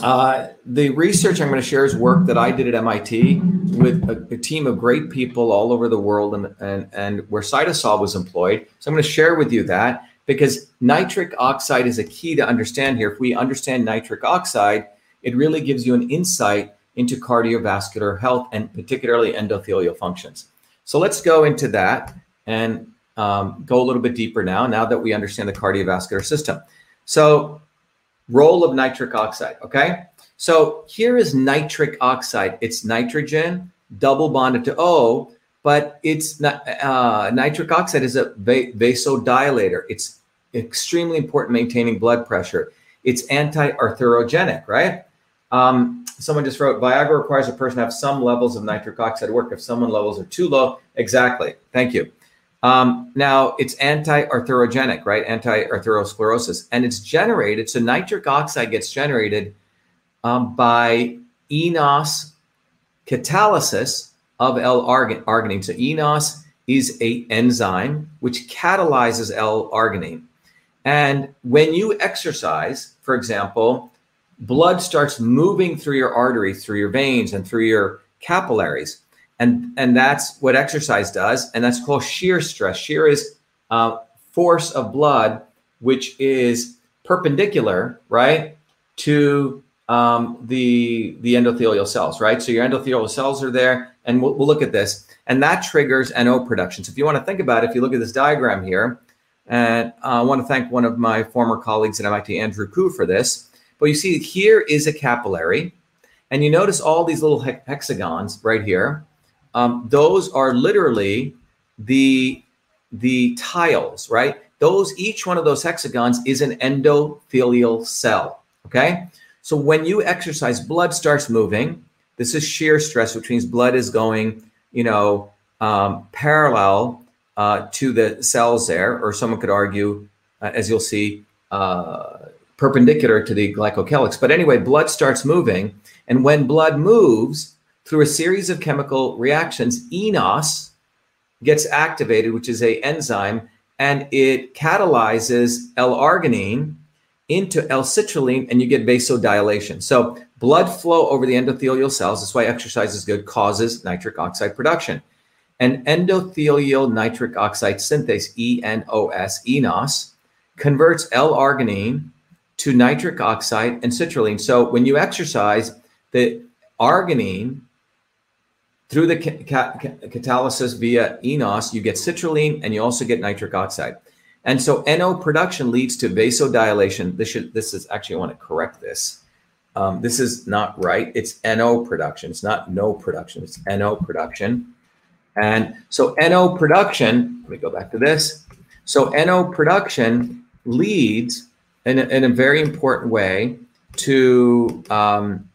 uh, the research I'm going to share is work that I did at MIT with a, a, team of great people all over the world and, and, and where cytosolve was employed. So I'm going to share with you that because nitric oxide is a key to understand here. If we understand nitric oxide, it really gives you an insight into cardiovascular health and particularly endothelial functions. So let's go into that and um, go a little bit deeper now, now that we understand the cardiovascular system. So, role of nitric oxide, okay? So, here is nitric oxide. It's nitrogen double bonded to O, but it's uh, nitric oxide is a va- vasodilator. It's extremely important maintaining blood pressure. It's anti-arthrogenic, right? Um, someone just wrote Viagra requires a person to have some levels of nitric oxide work. If someone levels are too low, exactly. Thank you. Um, now it's anti-arthrogenic, right? Anti-arthrosclerosis, and it's generated. So nitric oxide gets generated um, by eNOS catalysis of L-arginine. So eNOS is a enzyme which catalyzes L-arginine. And when you exercise, for example, blood starts moving through your arteries, through your veins, and through your capillaries. And, and that's what exercise does. And that's called shear stress. Shear is uh, force of blood, which is perpendicular, right, to um, the, the endothelial cells, right? So your endothelial cells are there. And we'll, we'll look at this. And that triggers NO production. So if you want to think about it, if you look at this diagram here, and uh, I want to thank one of my former colleagues at MIT, Andrew Koo, for this. But you see, here is a capillary, and you notice all these little he- hexagons right here. Um, those are literally the the tiles, right? Those each one of those hexagons is an endothelial cell. Okay, so when you exercise, blood starts moving. This is shear stress, which means blood is going, you know, um, parallel uh, to the cells there, or someone could argue, uh, as you'll see, uh, perpendicular to the glycocalyx. But anyway, blood starts moving. And when blood moves through a series of chemical reactions, eNOS gets activated, which is a enzyme, and it catalyzes L-arginine into L-citrulline, and you get vasodilation. So blood flow over the endothelial cells, that's why exercise is good, causes nitric oxide production. And endothelial nitric oxide synthase, ENOS, ENOS, converts L-arginine to nitric oxide and citrulline. So when you exercise, the arginine through the ca- ca- catalysis via eNOS, you get citrulline and you also get nitric oxide. And so NO production leads to vasodilation. This should this is actually I want to correct this. Um, this is not right. It's NO production. It's not no production. It's NO production. And so NO production, let me go back to this. So NO production leads in a, in a very important way to um,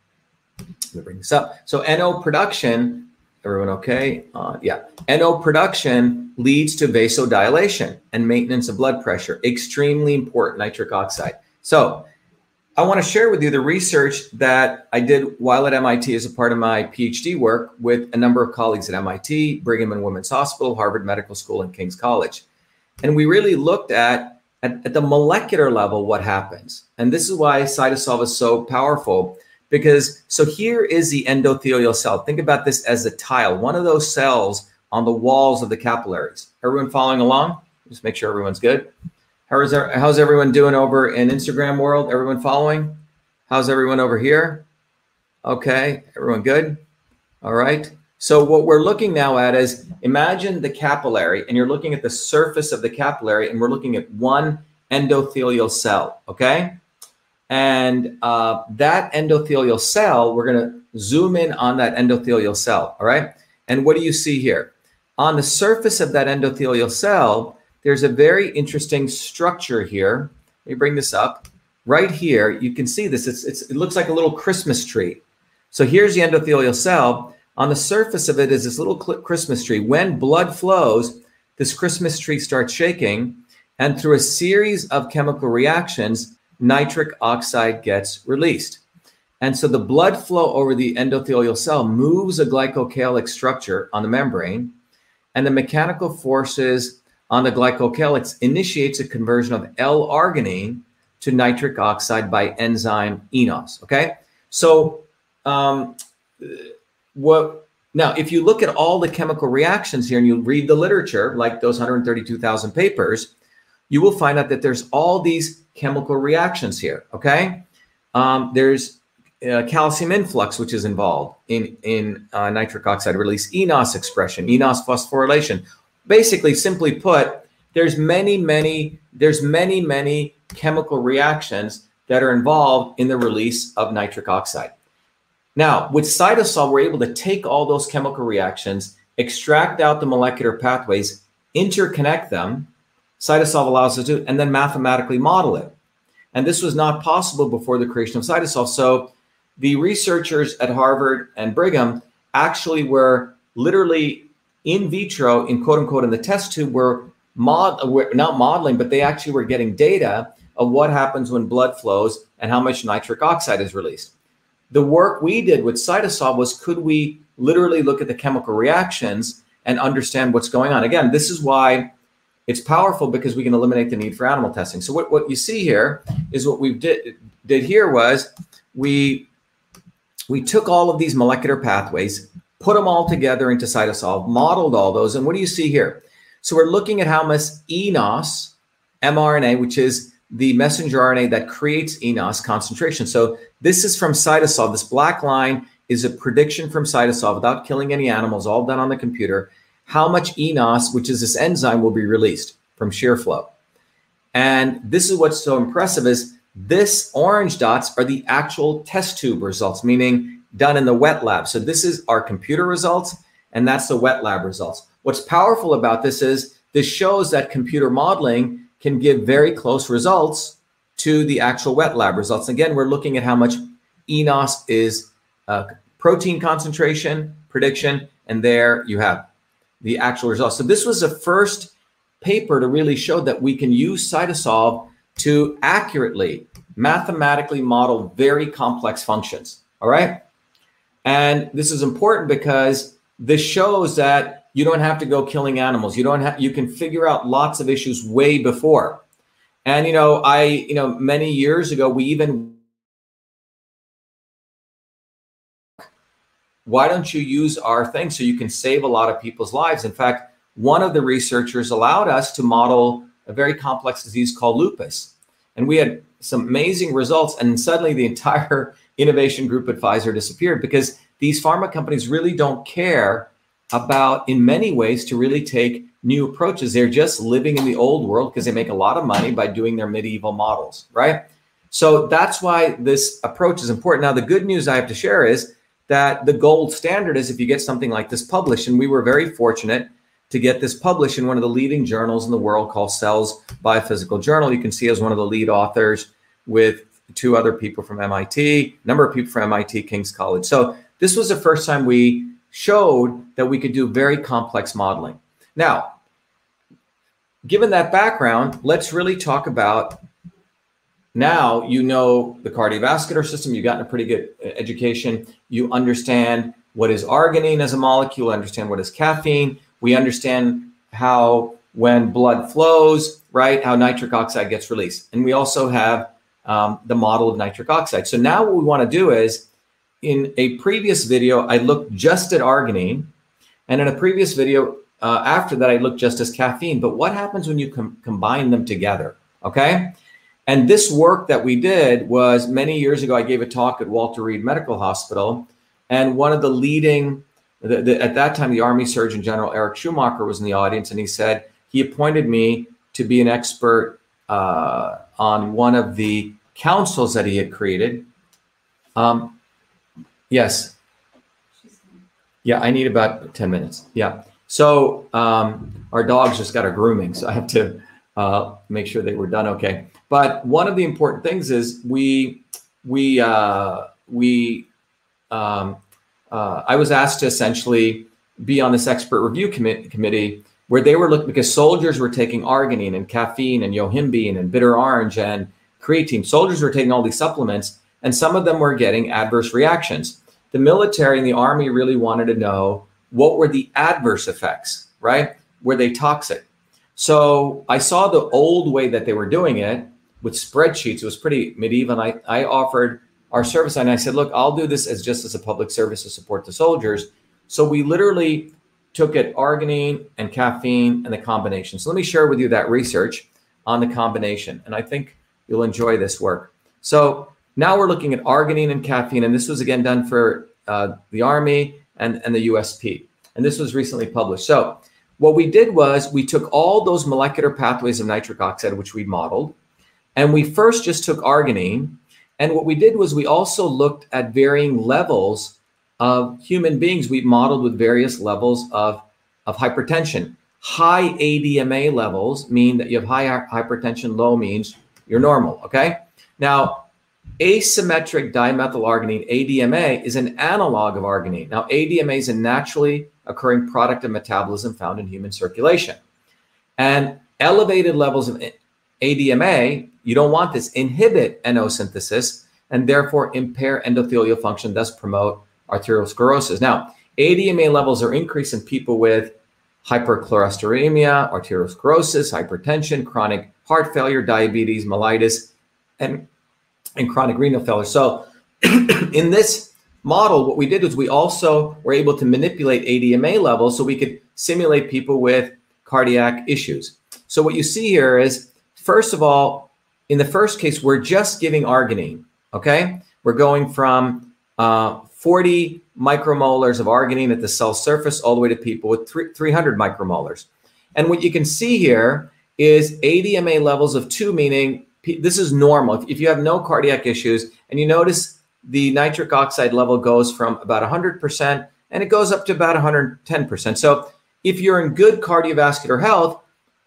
let me bring this up. So NO production, everyone okay? Uh, yeah, NO production leads to vasodilation and maintenance of blood pressure. Extremely important, nitric oxide. So I want to share with you the research that I did while at MIT as a part of my PhD work with a number of colleagues at MIT, Brigham and Women's Hospital, Harvard Medical School, and King's College. And we really looked at, at, at the molecular level what happens. And this is why cytosolve is so powerful because so here is the endothelial cell. Think about this as a tile, one of those cells on the walls of the capillaries. Everyone following along? Just make sure everyone's good. How is there, how's everyone doing over in Instagram world? Everyone following? How's everyone over here? Okay, everyone good? All right. So what we're looking now at is imagine the capillary and you're looking at the surface of the capillary and we're looking at one endothelial cell, okay? And uh, that endothelial cell, we're going to zoom in on that endothelial cell, all right? And what do you see here? On the surface of that endothelial cell, there's a very interesting structure here. Let me bring this up. Right here, you can see this. It's, it's, it looks like a little Christmas tree. So here's the endothelial cell. On the surface of it is this little Christmas tree. When blood flows, this Christmas tree starts shaking, and through a series of chemical reactions, nitric oxide gets released. And so the blood flow over the endothelial cell moves a glycocalyx structure on the membrane, and the mechanical forces on the glycocalyx initiates a conversion of L-arginine to nitric oxide by enzyme eNOS. Okay, so um, what now? If you look at all the chemical reactions here and you read the literature, like those 132,000 papers, you will find out that there's all these chemical reactions here. Okay, um, there's uh, calcium influx, which is involved in in uh, nitric oxide release, eNOS expression, eNOS phosphorylation basically simply put there's many many there's many many chemical reactions that are involved in the release of nitric oxide now with cytosolve we're able to take all those chemical reactions extract out the molecular pathways interconnect them cytosolve allows us to and then mathematically model it and this was not possible before the creation of cytosolve so the researchers at harvard and brigham actually were literally in vitro, in quote unquote, in the test tube, were mod, were not modeling, but they actually were getting data of what happens when blood flows and how much nitric oxide is released. The work we did with cytosolve was could we literally look at the chemical reactions and understand what's going on? Again, this is why it's powerful because we can eliminate the need for animal testing. So what, what you see here is what we did did here was we we took all of these molecular pathways, put them all together into cytosolve, modeled all those. And what do you see here? So we're looking at how much eNOS mRNA, which is the messenger RNA that creates eNOS concentration. So this is from cytosolve. This black line is a prediction from cytosolve without killing any animals, all done on the computer. How much eNOS, which is this enzyme, will be released from shear flow. And this is what's so impressive is this orange dots are the actual test tube results, meaning done in the wet lab. So this is our computer results, and that's the wet lab results. What's powerful about this is this shows that computer modeling can give very close results to the actual wet lab results. Again, we're looking at how much eNOS is uh, protein concentration prediction, and there you have the actual results. So this was the first paper to really show that we can use cytosolve to accurately mathematically model very complex functions. All right. And this is important because this shows that you don't have to go killing animals. You don't have you can figure out lots of issues way before. And you know, I you know, many years ago we even why don't you use our thing so you can save a lot of people's lives? In fact, one of the researchers allowed us to model a very complex disease called lupus. And we had some amazing results. And suddenly the entire innovation group at Pfizer disappeared because these pharma companies really don't care about, in many ways, to really take new approaches. They're just living in the old world because they make a lot of money by doing their medieval models, right? So that's why this approach is important. Now, the good news I have to share is that the gold standard is if you get something like this published, and we were very fortunate to get this published in one of the leading journals in the world called Cells Biophysical Journal. You can see as one of the lead authors with two other people from MIT, number of people from MIT, King's College. So this was the first time we showed that we could do very complex modeling. Now, given that background, let's really talk about now you know the cardiovascular system, you've gotten a pretty good uh, education. You understand what is arginine as a molecule, understand what is caffeine. We understand how when blood flows, right, how nitric oxide gets released. And we also have um, the model of nitric oxide. So now what we want to do is in a previous video, I looked just at arginine. And in a previous video uh, after that, I looked just as caffeine. But what happens when you com- combine them together? Okay. And this work that we did was many years ago. I gave a talk at Walter Reed Medical Hospital, and one of the leading, the, the, at that time, the Army Surgeon General Eric Schoomaker was in the audience, and he said he appointed me to be an expert uh, on one of the councils that he had created. Um, yes. Yeah, I need about 10 minutes. Yeah. So um, our dogs just got a grooming, so I have to uh, make sure they were done okay. But one of the important things is we we uh, we um, uh, I was asked to essentially be on this expert review commi- committee where they were looking because soldiers were taking arginine and caffeine and yohimbine and bitter orange and creatine. Soldiers were taking all these supplements, and some of them were getting adverse reactions. The military and the army really wanted to know what were the adverse effects, right? Were they toxic? So I saw the old way that they were doing it with spreadsheets. It was pretty medieval. And I, I offered our service and I said, look, I'll do this as just as a public service to support the soldiers. So we literally took it arginine and caffeine and the combination. So let me share with you that research on the combination. And I think you'll enjoy this work. So now we're looking at arginine and caffeine. And this was again done for uh, the Army and, and the USP. And this was recently published. So what we did was we took all those molecular pathways of nitric oxide, which we modeled, and we first just took arginine. And what we did was we also looked at varying levels of human beings. We modeled with various levels of, of hypertension. High ADMA levels mean that you have high hypertension, low means you're normal. Okay. Now, asymmetric dimethylarginine, ADMA, is an analog of arginine. Now, ADMA is a naturally occurring product of metabolism found in human circulation. And elevated levels of ADMA, you don't want this, inhibit NO synthesis and therefore impair endothelial function, thus promote arteriosclerosis. Now, ADMA levels are increased in people with hypercholesterolemia, arteriosclerosis, hypertension, chronic heart failure, diabetes, mellitus, and, and chronic renal failure. So, in this model, what we did was we also were able to manipulate ADMA levels so we could simulate people with cardiac issues. So, what you see here is First of all, in the first case, we're just giving arginine. Okay, we're going from uh, 40 micromolars of arginine at the cell surface all the way to people with 300 micromolars. And what you can see here is ADMA levels of two, meaning this is normal. If you have no cardiac issues, and you notice the nitric oxide level goes from about 100% and it goes up to about 110%. So if you're in good cardiovascular health,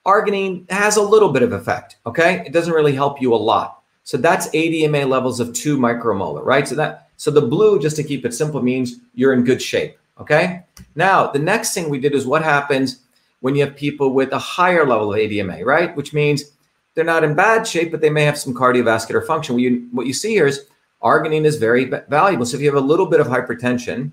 arginine has a little bit of effect. Okay, it doesn't really help you a lot. So that's ADMA levels of two micromolar, right? So that so the blue, just to keep it simple, means you're in good shape. Okay. Now the next thing we did is what happens when you have people with a higher level of ADMA, right? Which means they're not in bad shape, but they may have some cardiovascular function. What you, what you see here is arginine is very valuable. So if you have a little bit of hypertension,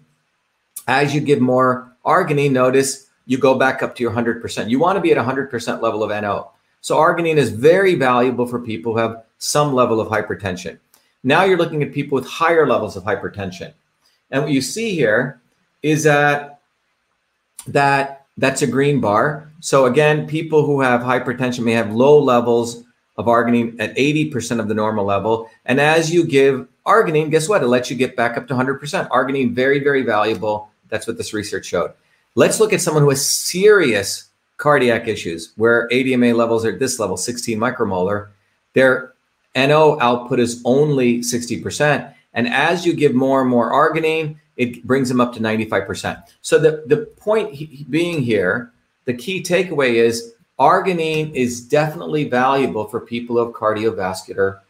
as you give more arginine, notice you go back up to your 100%. You want to be at 100% level of NO. So arginine is very valuable for people who have some level of hypertension. Now you're looking at people with higher levels of hypertension. And what you see here is that that that's a green bar. So again, people who have hypertension may have low levels of arginine at 80% of the normal level. And as you give arginine, guess what? It lets you get back up to 100%. Arginine, very, very valuable. That's what this research showed. Let's look at someone who has serious cardiac issues where ADMA levels are at this level, 16 micromolar. Their NO output is only 60%. And as you give more and more arginine, it brings them up to 95%. So the, the point being here, the key takeaway is arginine is definitely valuable for people of cardiovascular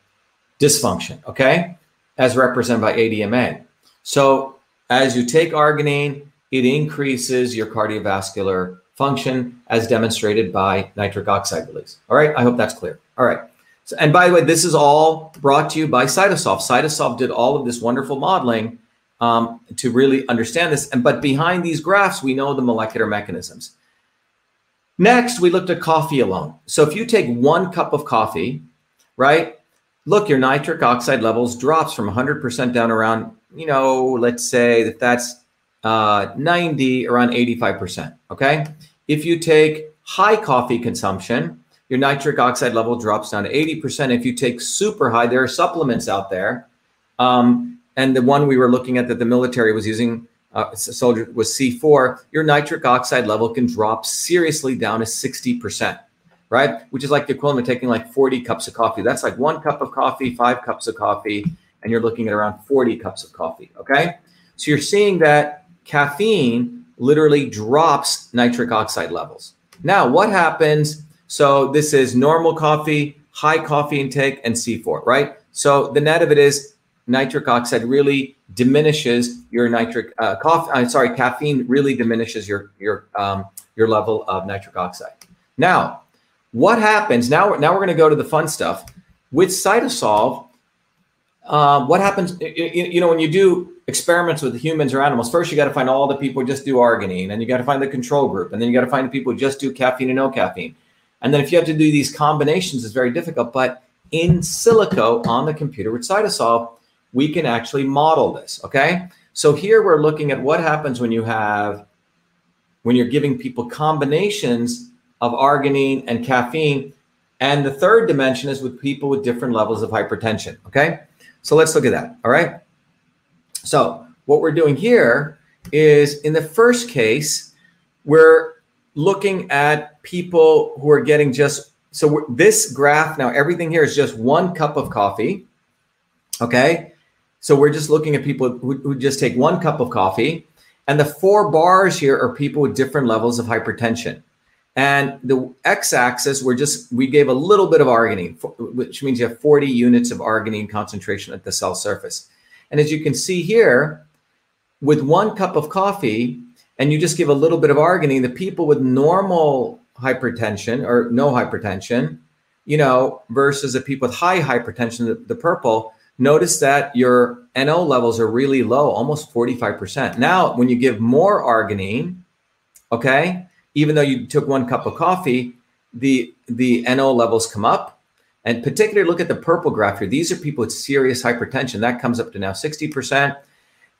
dysfunction, okay? As represented by ADMA. So as you take arginine, it increases your cardiovascular function as demonstrated by nitric oxide release. All right, I hope that's clear. All right, So, and by the way, this is all brought to you by Cytosolve. Cytosolve did all of this wonderful modeling um, to really understand this. And but behind these graphs, we know the molecular mechanisms. Next, we looked at coffee alone. So if you take one cup of coffee, right? Look, your nitric oxide levels drops from 100% down around, you know, let's say that that's uh, 90, around 85%. Okay. If you take high coffee consumption, your nitric oxide level drops down to 80%. If you take super high, there are supplements out there. Um, and the one we were looking at that the military was using, uh, soldier was C4, your nitric oxide level can drop seriously down to 60%, right? Which is like the equivalent of taking like 40 cups of coffee. That's like one cup of coffee, five cups of coffee, and you're looking at around 40 cups of coffee, okay? So you're seeing that caffeine literally drops nitric oxide levels. Now, what happens? So this is normal coffee, high coffee intake, and C4, right? So the net of it is nitric oxide really diminishes your nitric uh, coffee. I'm sorry, caffeine really diminishes your your um, your level of nitric oxide. Now, what happens now? Now we're going to go to the fun stuff with Cytosolve. Um, what happens? You, you know, when you do experiments with humans or animals, first you got to find all the people who just do arginine, and you got to find the control group, and then you got to find the people who just do caffeine and no caffeine. And then if you have to do these combinations, it's very difficult. But in silico on the computer with Cytosolve, we can actually model this. Okay. So here we're looking at what happens when you have, when you're giving people combinations of arginine and caffeine. And the third dimension is with people with different levels of hypertension. Okay. So let's look at that. All right. So what we're doing here is in the first case, we're looking at people who are getting just so this graph now everything here is just one cup of coffee okay? So we're just looking at people who, who just take one cup of coffee and the four bars here are people with different levels of hypertension. And the x-axis we're just we gave a little bit of arginine which means you have 40 units of arginine concentration at the cell surface and as you can see here, with one cup of coffee, and you just give a little bit of arginine, the people with normal hypertension or no hypertension, you know, versus the people with high hypertension, the, the purple, notice that your NO levels are really low, almost 45%. Now, when you give more arginine, okay, even though you took one cup of coffee, the the NO levels come up and particularly look at the purple graph here. These are people with serious hypertension. That comes up to now 60%.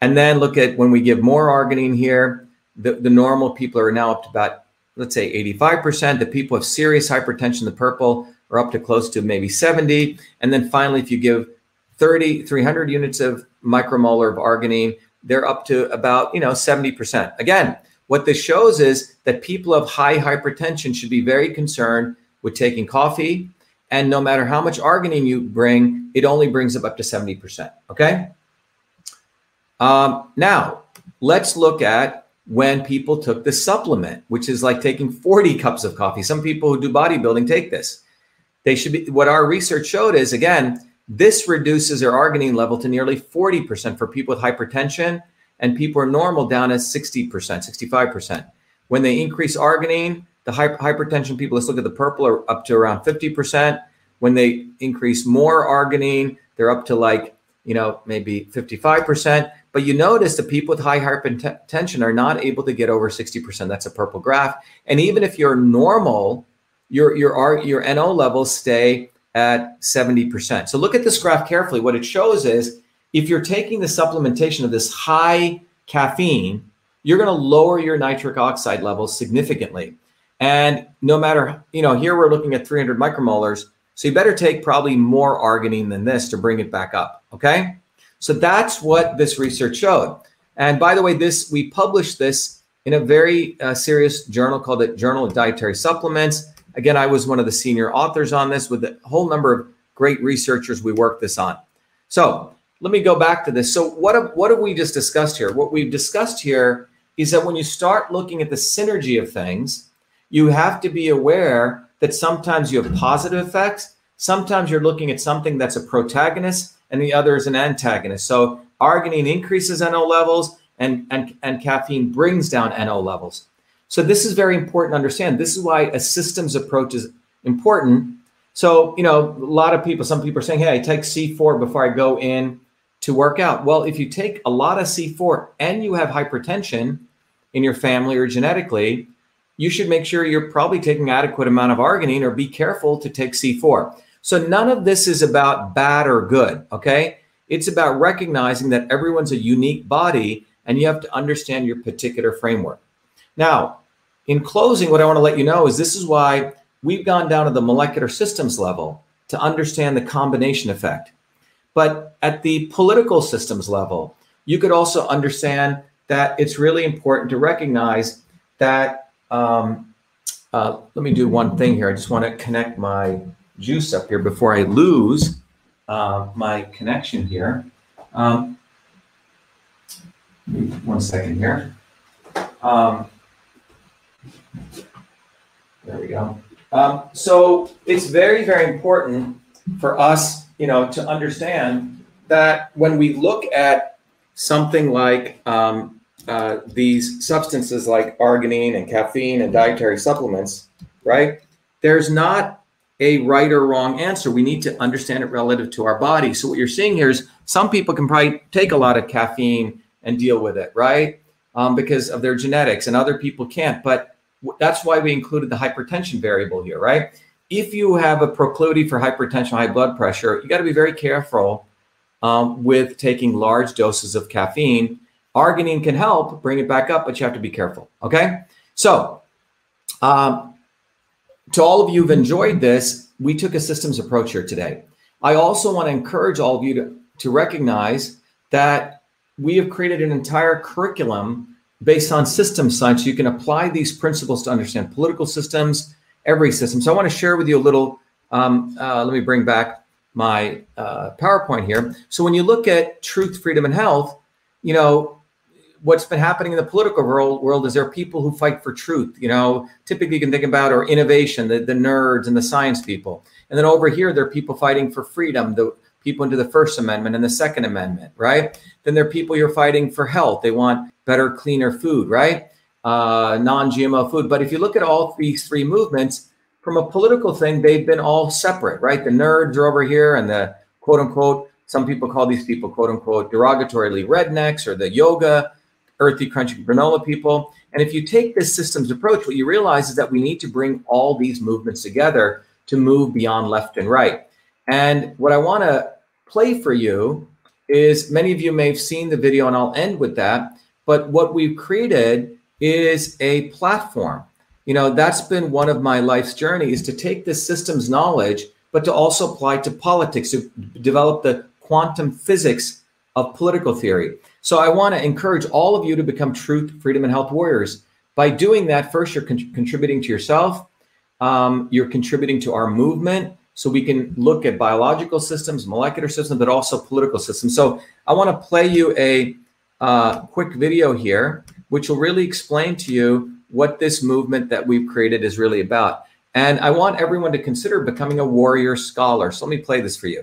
And then look at when we give more arginine here, the, the normal people are now up to about, let's say 85%. The people with serious hypertension, the purple, are up to close to maybe 70. And then finally, if you give 30, 300 units of micromolar of arginine, they're up to about, you know, 70%. Again, what this shows is that people of high hypertension should be very concerned with taking coffee, and no matter how much arginine you bring, it only brings up up to 70%. Okay. Um, now, let's look at when people took the supplement, which is like taking 40 cups of coffee. Some people who do bodybuilding take this. They should be, what our research showed is again, this reduces their arginine level to nearly 40% for people with hypertension, and people are normal down at 60%, 65%. When they increase arginine, the hypertension people, let's look at the purple, are up to around 50%. When they increase more arginine, they're up to like, you know, maybe 55%. But you notice the people with high hypertension are not able to get over 60%. That's a purple graph. And even if you're normal, your, your, your NO levels stay at 70%. So look at this graph carefully. What it shows is if you're taking the supplementation of this high caffeine, you're going to lower your nitric oxide levels significantly. And no matter, you know, here we're looking at 300 micromolars. So you better take probably more arginine than this to bring it back up. Okay. So that's what this research showed. And by the way, this we published this in a very uh, serious journal called the Journal of Dietary Supplements. Again, I was one of the senior authors on this with a whole number of great researchers we worked this on. So let me go back to this. So what have, what have we just discussed here? What we've discussed here is that when you start looking at the synergy of things, you have to be aware that sometimes you have positive effects. Sometimes you're looking at something that's a protagonist and the other is an antagonist. So arginine increases NO levels and, and, and caffeine brings down NO levels. So this is very important to understand. This is why a systems approach is important. So, you know, a lot of people, some people are saying, hey, I take C4 before I go in to work out. Well, if you take a lot of C4 and you have hypertension in your family or genetically, you should make sure you're probably taking adequate amount of arginine or be careful to take C4. So none of this is about bad or good, okay? It's about recognizing that everyone's a unique body and you have to understand your particular framework. Now, in closing, what I want to let you know is this is why we've gone down to the molecular systems level to understand the combination effect. But at the political systems level, you could also understand that it's really important to recognize that. Um, uh, let me do one thing here. I just want to connect my juice up here before I lose uh, my connection here. Um, one second here. Um, there we go. Um, so it's very, very important for us, you know, to understand that when we look at something like um, uh, these substances like arginine and caffeine and dietary supplements, right? There's not a right or wrong answer. We need to understand it relative to our body. So what you're seeing here is some people can probably take a lot of caffeine and deal with it, right? Um, because of their genetics, and other people can't. But that's why we included the hypertension variable here, right? If you have a proclivity for hypertension, high blood pressure, you got to be very careful um, with taking large doses of caffeine. Arginine can help bring it back up, but you have to be careful. Okay. So, um, to all of you who've enjoyed this, we took a systems approach here today. I also want to encourage all of you to, to recognize that we have created an entire curriculum based on system science. You can apply these principles to understand political systems, every system. So I want to share with you a little. Um, uh, let me bring back my uh, PowerPoint here. So when you look at truth, freedom, and health, you know what's been happening in the political world, world is there are people who fight for truth. You know, typically you can think about or innovation, the, the nerds and the science people. And then over here, there are people fighting for freedom, the people into the First Amendment and the Second Amendment, right? Then there are people you're fighting for health. They want better, cleaner food, right? Uh, non-GMO food. But if you look at all these three movements, from a political thing, they've been all separate, right? The nerds are over here, and the quote unquote, some people call these people quote unquote derogatorily rednecks or the yoga, earthy, crunchy granola people. And if you take this systems approach, what you realize is that we need to bring all these movements together to move beyond left and right. And what I want to play for you is many of you may have seen the video, and I'll end with that. But what we've created is a platform. You know, that's been one of my life's journeys to take this systems knowledge, but to also apply to politics, to develop the quantum physics of political theory. So I want to encourage all of you to become truth, freedom, and health warriors. By doing that, first, you're con- contributing to yourself, um, you're contributing to our movement. So we can look at biological systems, molecular systems, but also political systems. So I want to play you a uh, quick video here, which will really explain to you what this movement that we've created is really about. And I want everyone to consider becoming a warrior scholar. So let me play this for you.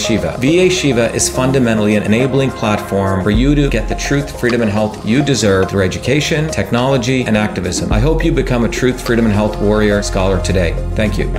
Shiva. VA Shiva is fundamentally an enabling platform for you to get the truth, freedom, and health you deserve through education, technology, and activism. I hope you become a truth, freedom, and health warrior scholar today. Thank you.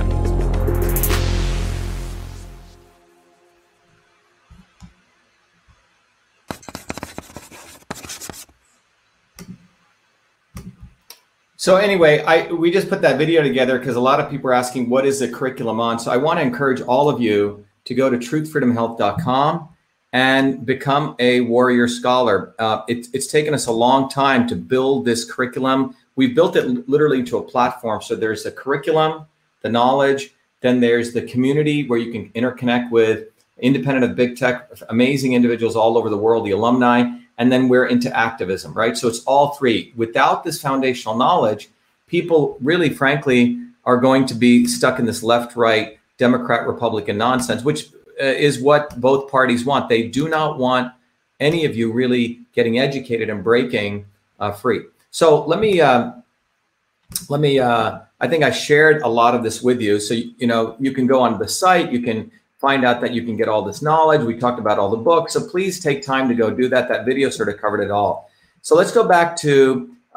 So anyway, I we just put that video together because a lot of people are asking what is the curriculum on. So I want to encourage all of you to go to truthfreedomhealth.com and become a warrior scholar. Uh, it, it's taken us a long time to build this curriculum. We've built it literally into a platform. So there's the curriculum, the knowledge, then there's the community where you can interconnect with independent of big tech, amazing individuals all over the world, the alumni and then we're into activism, right? So it's all three. Without this foundational knowledge, people really, frankly, are going to be stuck in this left right Democrat Republican nonsense, which uh, is what both parties want. They do not want any of you really getting educated and breaking uh, free. So let me, uh, let me, uh, I think I shared a lot of this with you. So, you know, you can go on the site, you can find out that you can get all this knowledge. We talked about all the books. So please take time to go do that. That video sort of covered it all. So let's go back to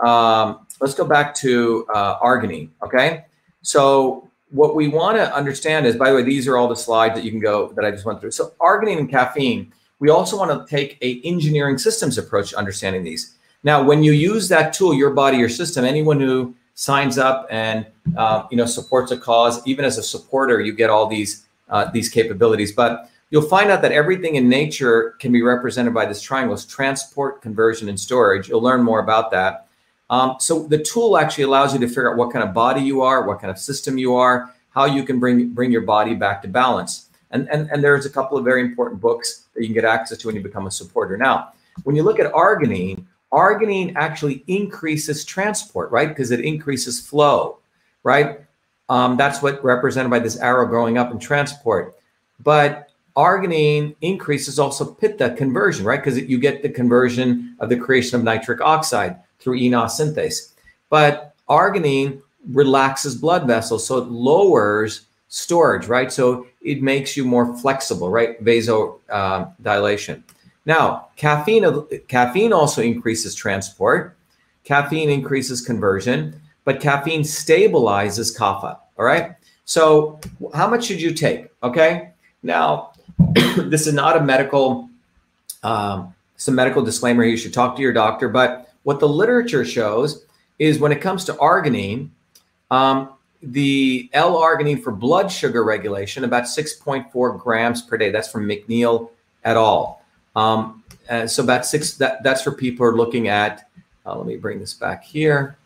um, let's go back to uh, arginine. Okay. So what we want to understand is, by the way, these are all the slides that you can go that I just went through. So arginine and caffeine. We also want to take a engineering systems approach to understanding these. Now, when you use that tool, your body, your system, anyone who signs up and uh, you know supports a cause, even as a supporter, you get all these uh, these capabilities. But you'll find out that everything in nature can be represented by this triangle: transport, conversion, and storage. You'll learn more about that. Um, so the tool actually allows you to figure out what kind of body you are, what kind of system you are, how you can bring bring your body back to balance. And, and, and there's a couple of very important books that you can get access to when you become a supporter. Now, when you look at arginine, arginine actually increases transport, right? Because it increases flow, right? Um, that's what represented by this arrow growing up in transport. But arginine increases also pitta conversion, right? Because you get the conversion of the creation of nitric oxide through eNOS synthase. But arginine relaxes blood vessels, so it lowers storage, right? So it makes you more flexible, right? Vasodilation. Uh, now, caffeine, caffeine also increases transport. Caffeine increases conversion, but caffeine stabilizes kapha. All right. So, how much should you take? Okay. Now, this is not a medical, um, a medical disclaimer. You should talk to your doctor. But what the literature shows is when it comes to arginine, um, the L-arginine for blood sugar regulation, about 6.4 grams per day. That's from McNeil et al. Um, so about six. That, that's for people who are looking at. Uh, let me bring this back here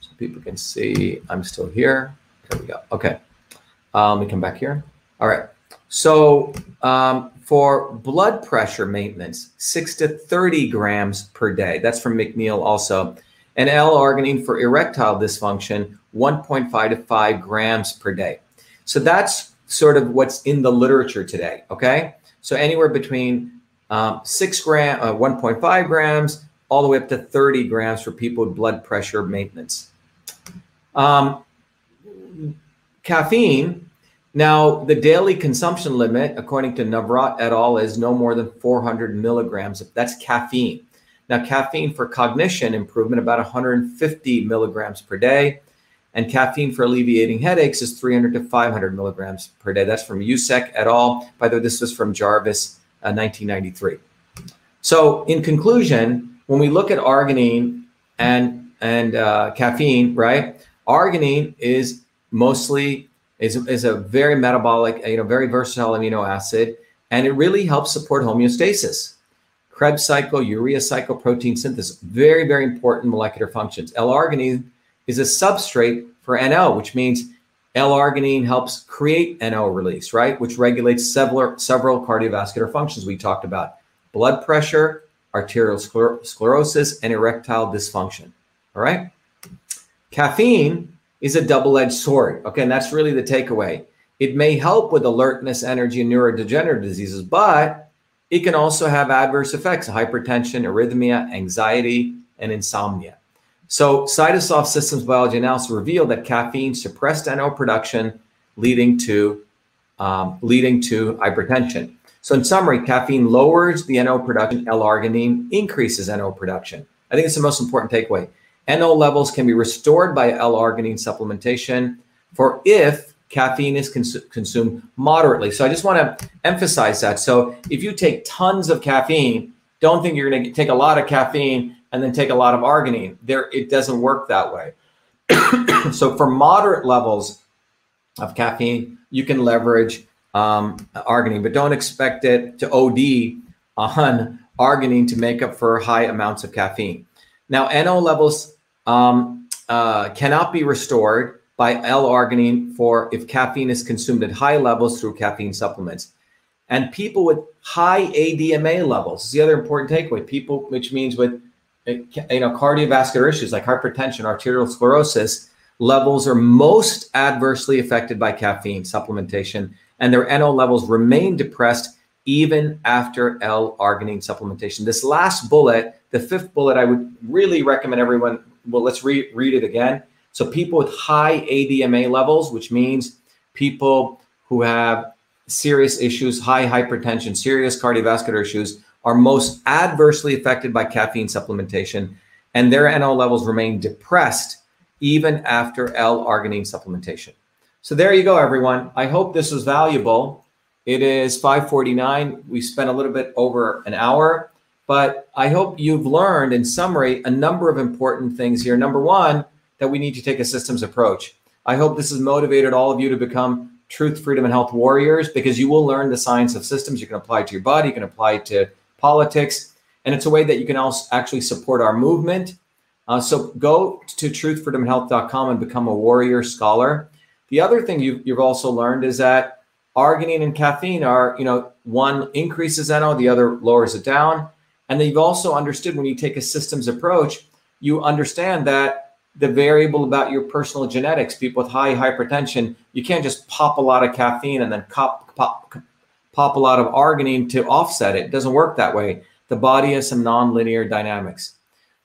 so people can see I'm still here. There we go. Okay. Um, let me come back here. All right. So um, for blood pressure maintenance, six to 30 grams per day. That's from McNeil also. And L-arginine for erectile dysfunction, 1.5 to 5 grams per day. So that's sort of what's in the literature today. Okay. So anywhere between um, six gram, uh, 1.5 grams, all the way up to 30 grams for people with blood pressure maintenance. Um, caffeine. Now, the daily consumption limit, according to Nawrot et al., is no more than 400 milligrams. That's caffeine. Now, caffeine for cognition improvement, about 150 milligrams per day. And caffeine for alleviating headaches is 300 to 500 milligrams per day. That's from USEC et al. By the way, this was from Jarvis, uh, 1993. So, in conclusion, when we look at arginine and and uh, caffeine, right? Arginine is mostly is, is a very metabolic, you know, very versatile amino acid, and it really helps support homeostasis. Krebs cycle, urea cycle, protein synthesis, very, very important molecular functions. L-arginine is a substrate for NO, which means L-arginine helps create NO release, right? Which regulates several, several cardiovascular functions we talked about. Blood pressure, arterial scler- sclerosis, and erectile dysfunction. All right. Caffeine is a double-edged sword. Okay, and that's really the takeaway. It may help with alertness, energy, and neurodegenerative diseases, but it can also have adverse effects: hypertension, arrhythmia, anxiety, and insomnia. So, Cytosolve systems biology analysis revealed that caffeine suppressed NO production, leading to um, leading to hypertension. So, in summary, caffeine lowers the NO production. L-arginine increases NO production. I think it's the most important takeaway. NO levels can be restored by L-arginine supplementation for if caffeine is cons- consumed moderately. So I just want to emphasize that. So if you take tons of caffeine, don't think you're going to take a lot of caffeine and then take a lot of arginine. There, it doesn't work that way. so for moderate levels of caffeine, you can leverage um, arginine, but don't expect it to OD on arginine to make up for high amounts of caffeine. Now, NO levels um, uh, cannot be restored by L-arginine for if caffeine is consumed at high levels through caffeine supplements. And people with high ADMA levels is the other important takeaway. People, which means with uh, you know cardiovascular issues like hypertension, arterial sclerosis, levels are most adversely affected by caffeine supplementation, and their NO levels remain depressed even after L-arginine supplementation. This last bullet, the fifth bullet, I would really recommend everyone. Well, let's re- read it again. So, people with high ADMA levels, which means people who have serious issues, high hypertension, serious cardiovascular issues, are most adversely affected by caffeine supplementation, and their NO levels remain depressed even after L-arginine supplementation. So there you go, everyone. I hope this was valuable. It is 5:49. We spent a little bit over an hour, but I hope you've learned in summary a number of important things here. Number 1, that we need to take a systems approach. I hope this has motivated all of you to become truth, freedom and health warriors because you will learn the science of systems. You can apply it to your body, you can apply it to politics, and it's a way that you can also actually support our movement. Uh, so go to truthfreedomandhealth.com and become a warrior scholar. The other thing you've, you've also learned is that arginine and caffeine are, you know, one increases NO, the other lowers it down. And then you've also understood when you take a systems approach, you understand that the variable about your personal genetics, people with high hypertension, you can't just pop a lot of caffeine and then pop, pop, pop a lot of arginine to offset it. It doesn't work that way. The body has some nonlinear dynamics.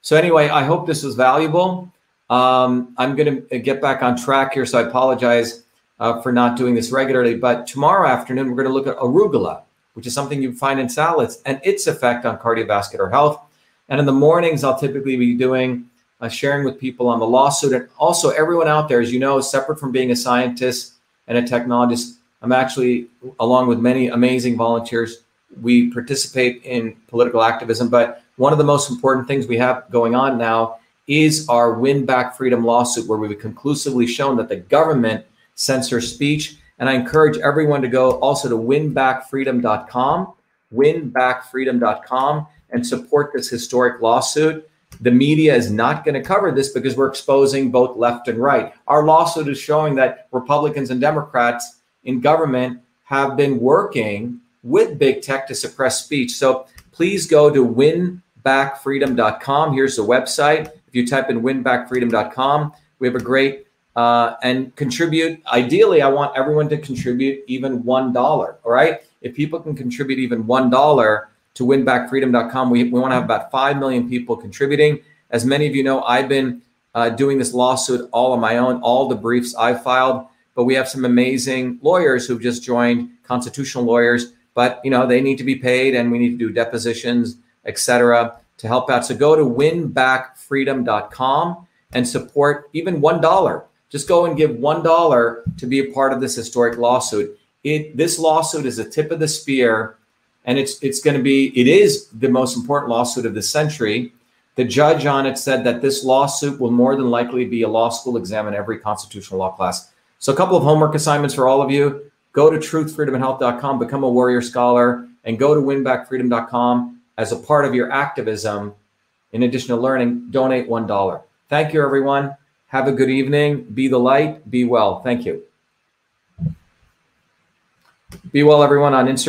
So anyway, I hope this was valuable. Um, I'm going to get back on track here, so I apologize uh, for not doing this regularly. But tomorrow afternoon, we're going to look at arugula, which is something you find in salads, and its effect on cardiovascular health. And in the mornings, I'll typically be doing uh, sharing with people on the lawsuit. And also, everyone out there, as you know, separate from being a scientist and a technologist, I'm actually, along with many amazing volunteers, we participate in political activism. But one of the most important things we have going on now is our Win Back Freedom lawsuit, where we've conclusively shown that the government censors speech. And I encourage everyone to go also to winbackfreedom.com, winbackfreedom.com, and support this historic lawsuit. The media is not going to cover this because we're exposing both left and right. Our lawsuit is showing that Republicans and Democrats in government have been working with big tech to suppress speech. So please go to winbackfreedom.com. Here's the website. If you type in winbackfreedom.com, we have a great uh, and contribute. Ideally, I want everyone to contribute even $1. All right. If people can contribute even $1 to winbackfreedom.com, we, we want to have about 5 million people contributing. As many of you know, I've been uh, doing this lawsuit all on my own, all the briefs I filed, but we have some amazing lawyers who've just joined, constitutional lawyers, but you know, they need to be paid and we need to do depositions, etc., to help out. So go to winbackfreedom.com and support even $1 just go and give one dollar to be a part of this historic lawsuit. It this lawsuit is the tip of the spear, and it's it's going to be it is the most important lawsuit of the century. The judge on it said that this lawsuit will more than likely be a law school exam in every constitutional law class. So a couple of homework assignments for all of you. Go to truthfreedomandhealth.com, become a warrior scholar, and go to winbackfreedom.com as a part of your activism. In addition to learning, donate $1. Thank you, everyone. Have a good evening. Be the light. Be well. Thank you. Be well, everyone, on Instagram.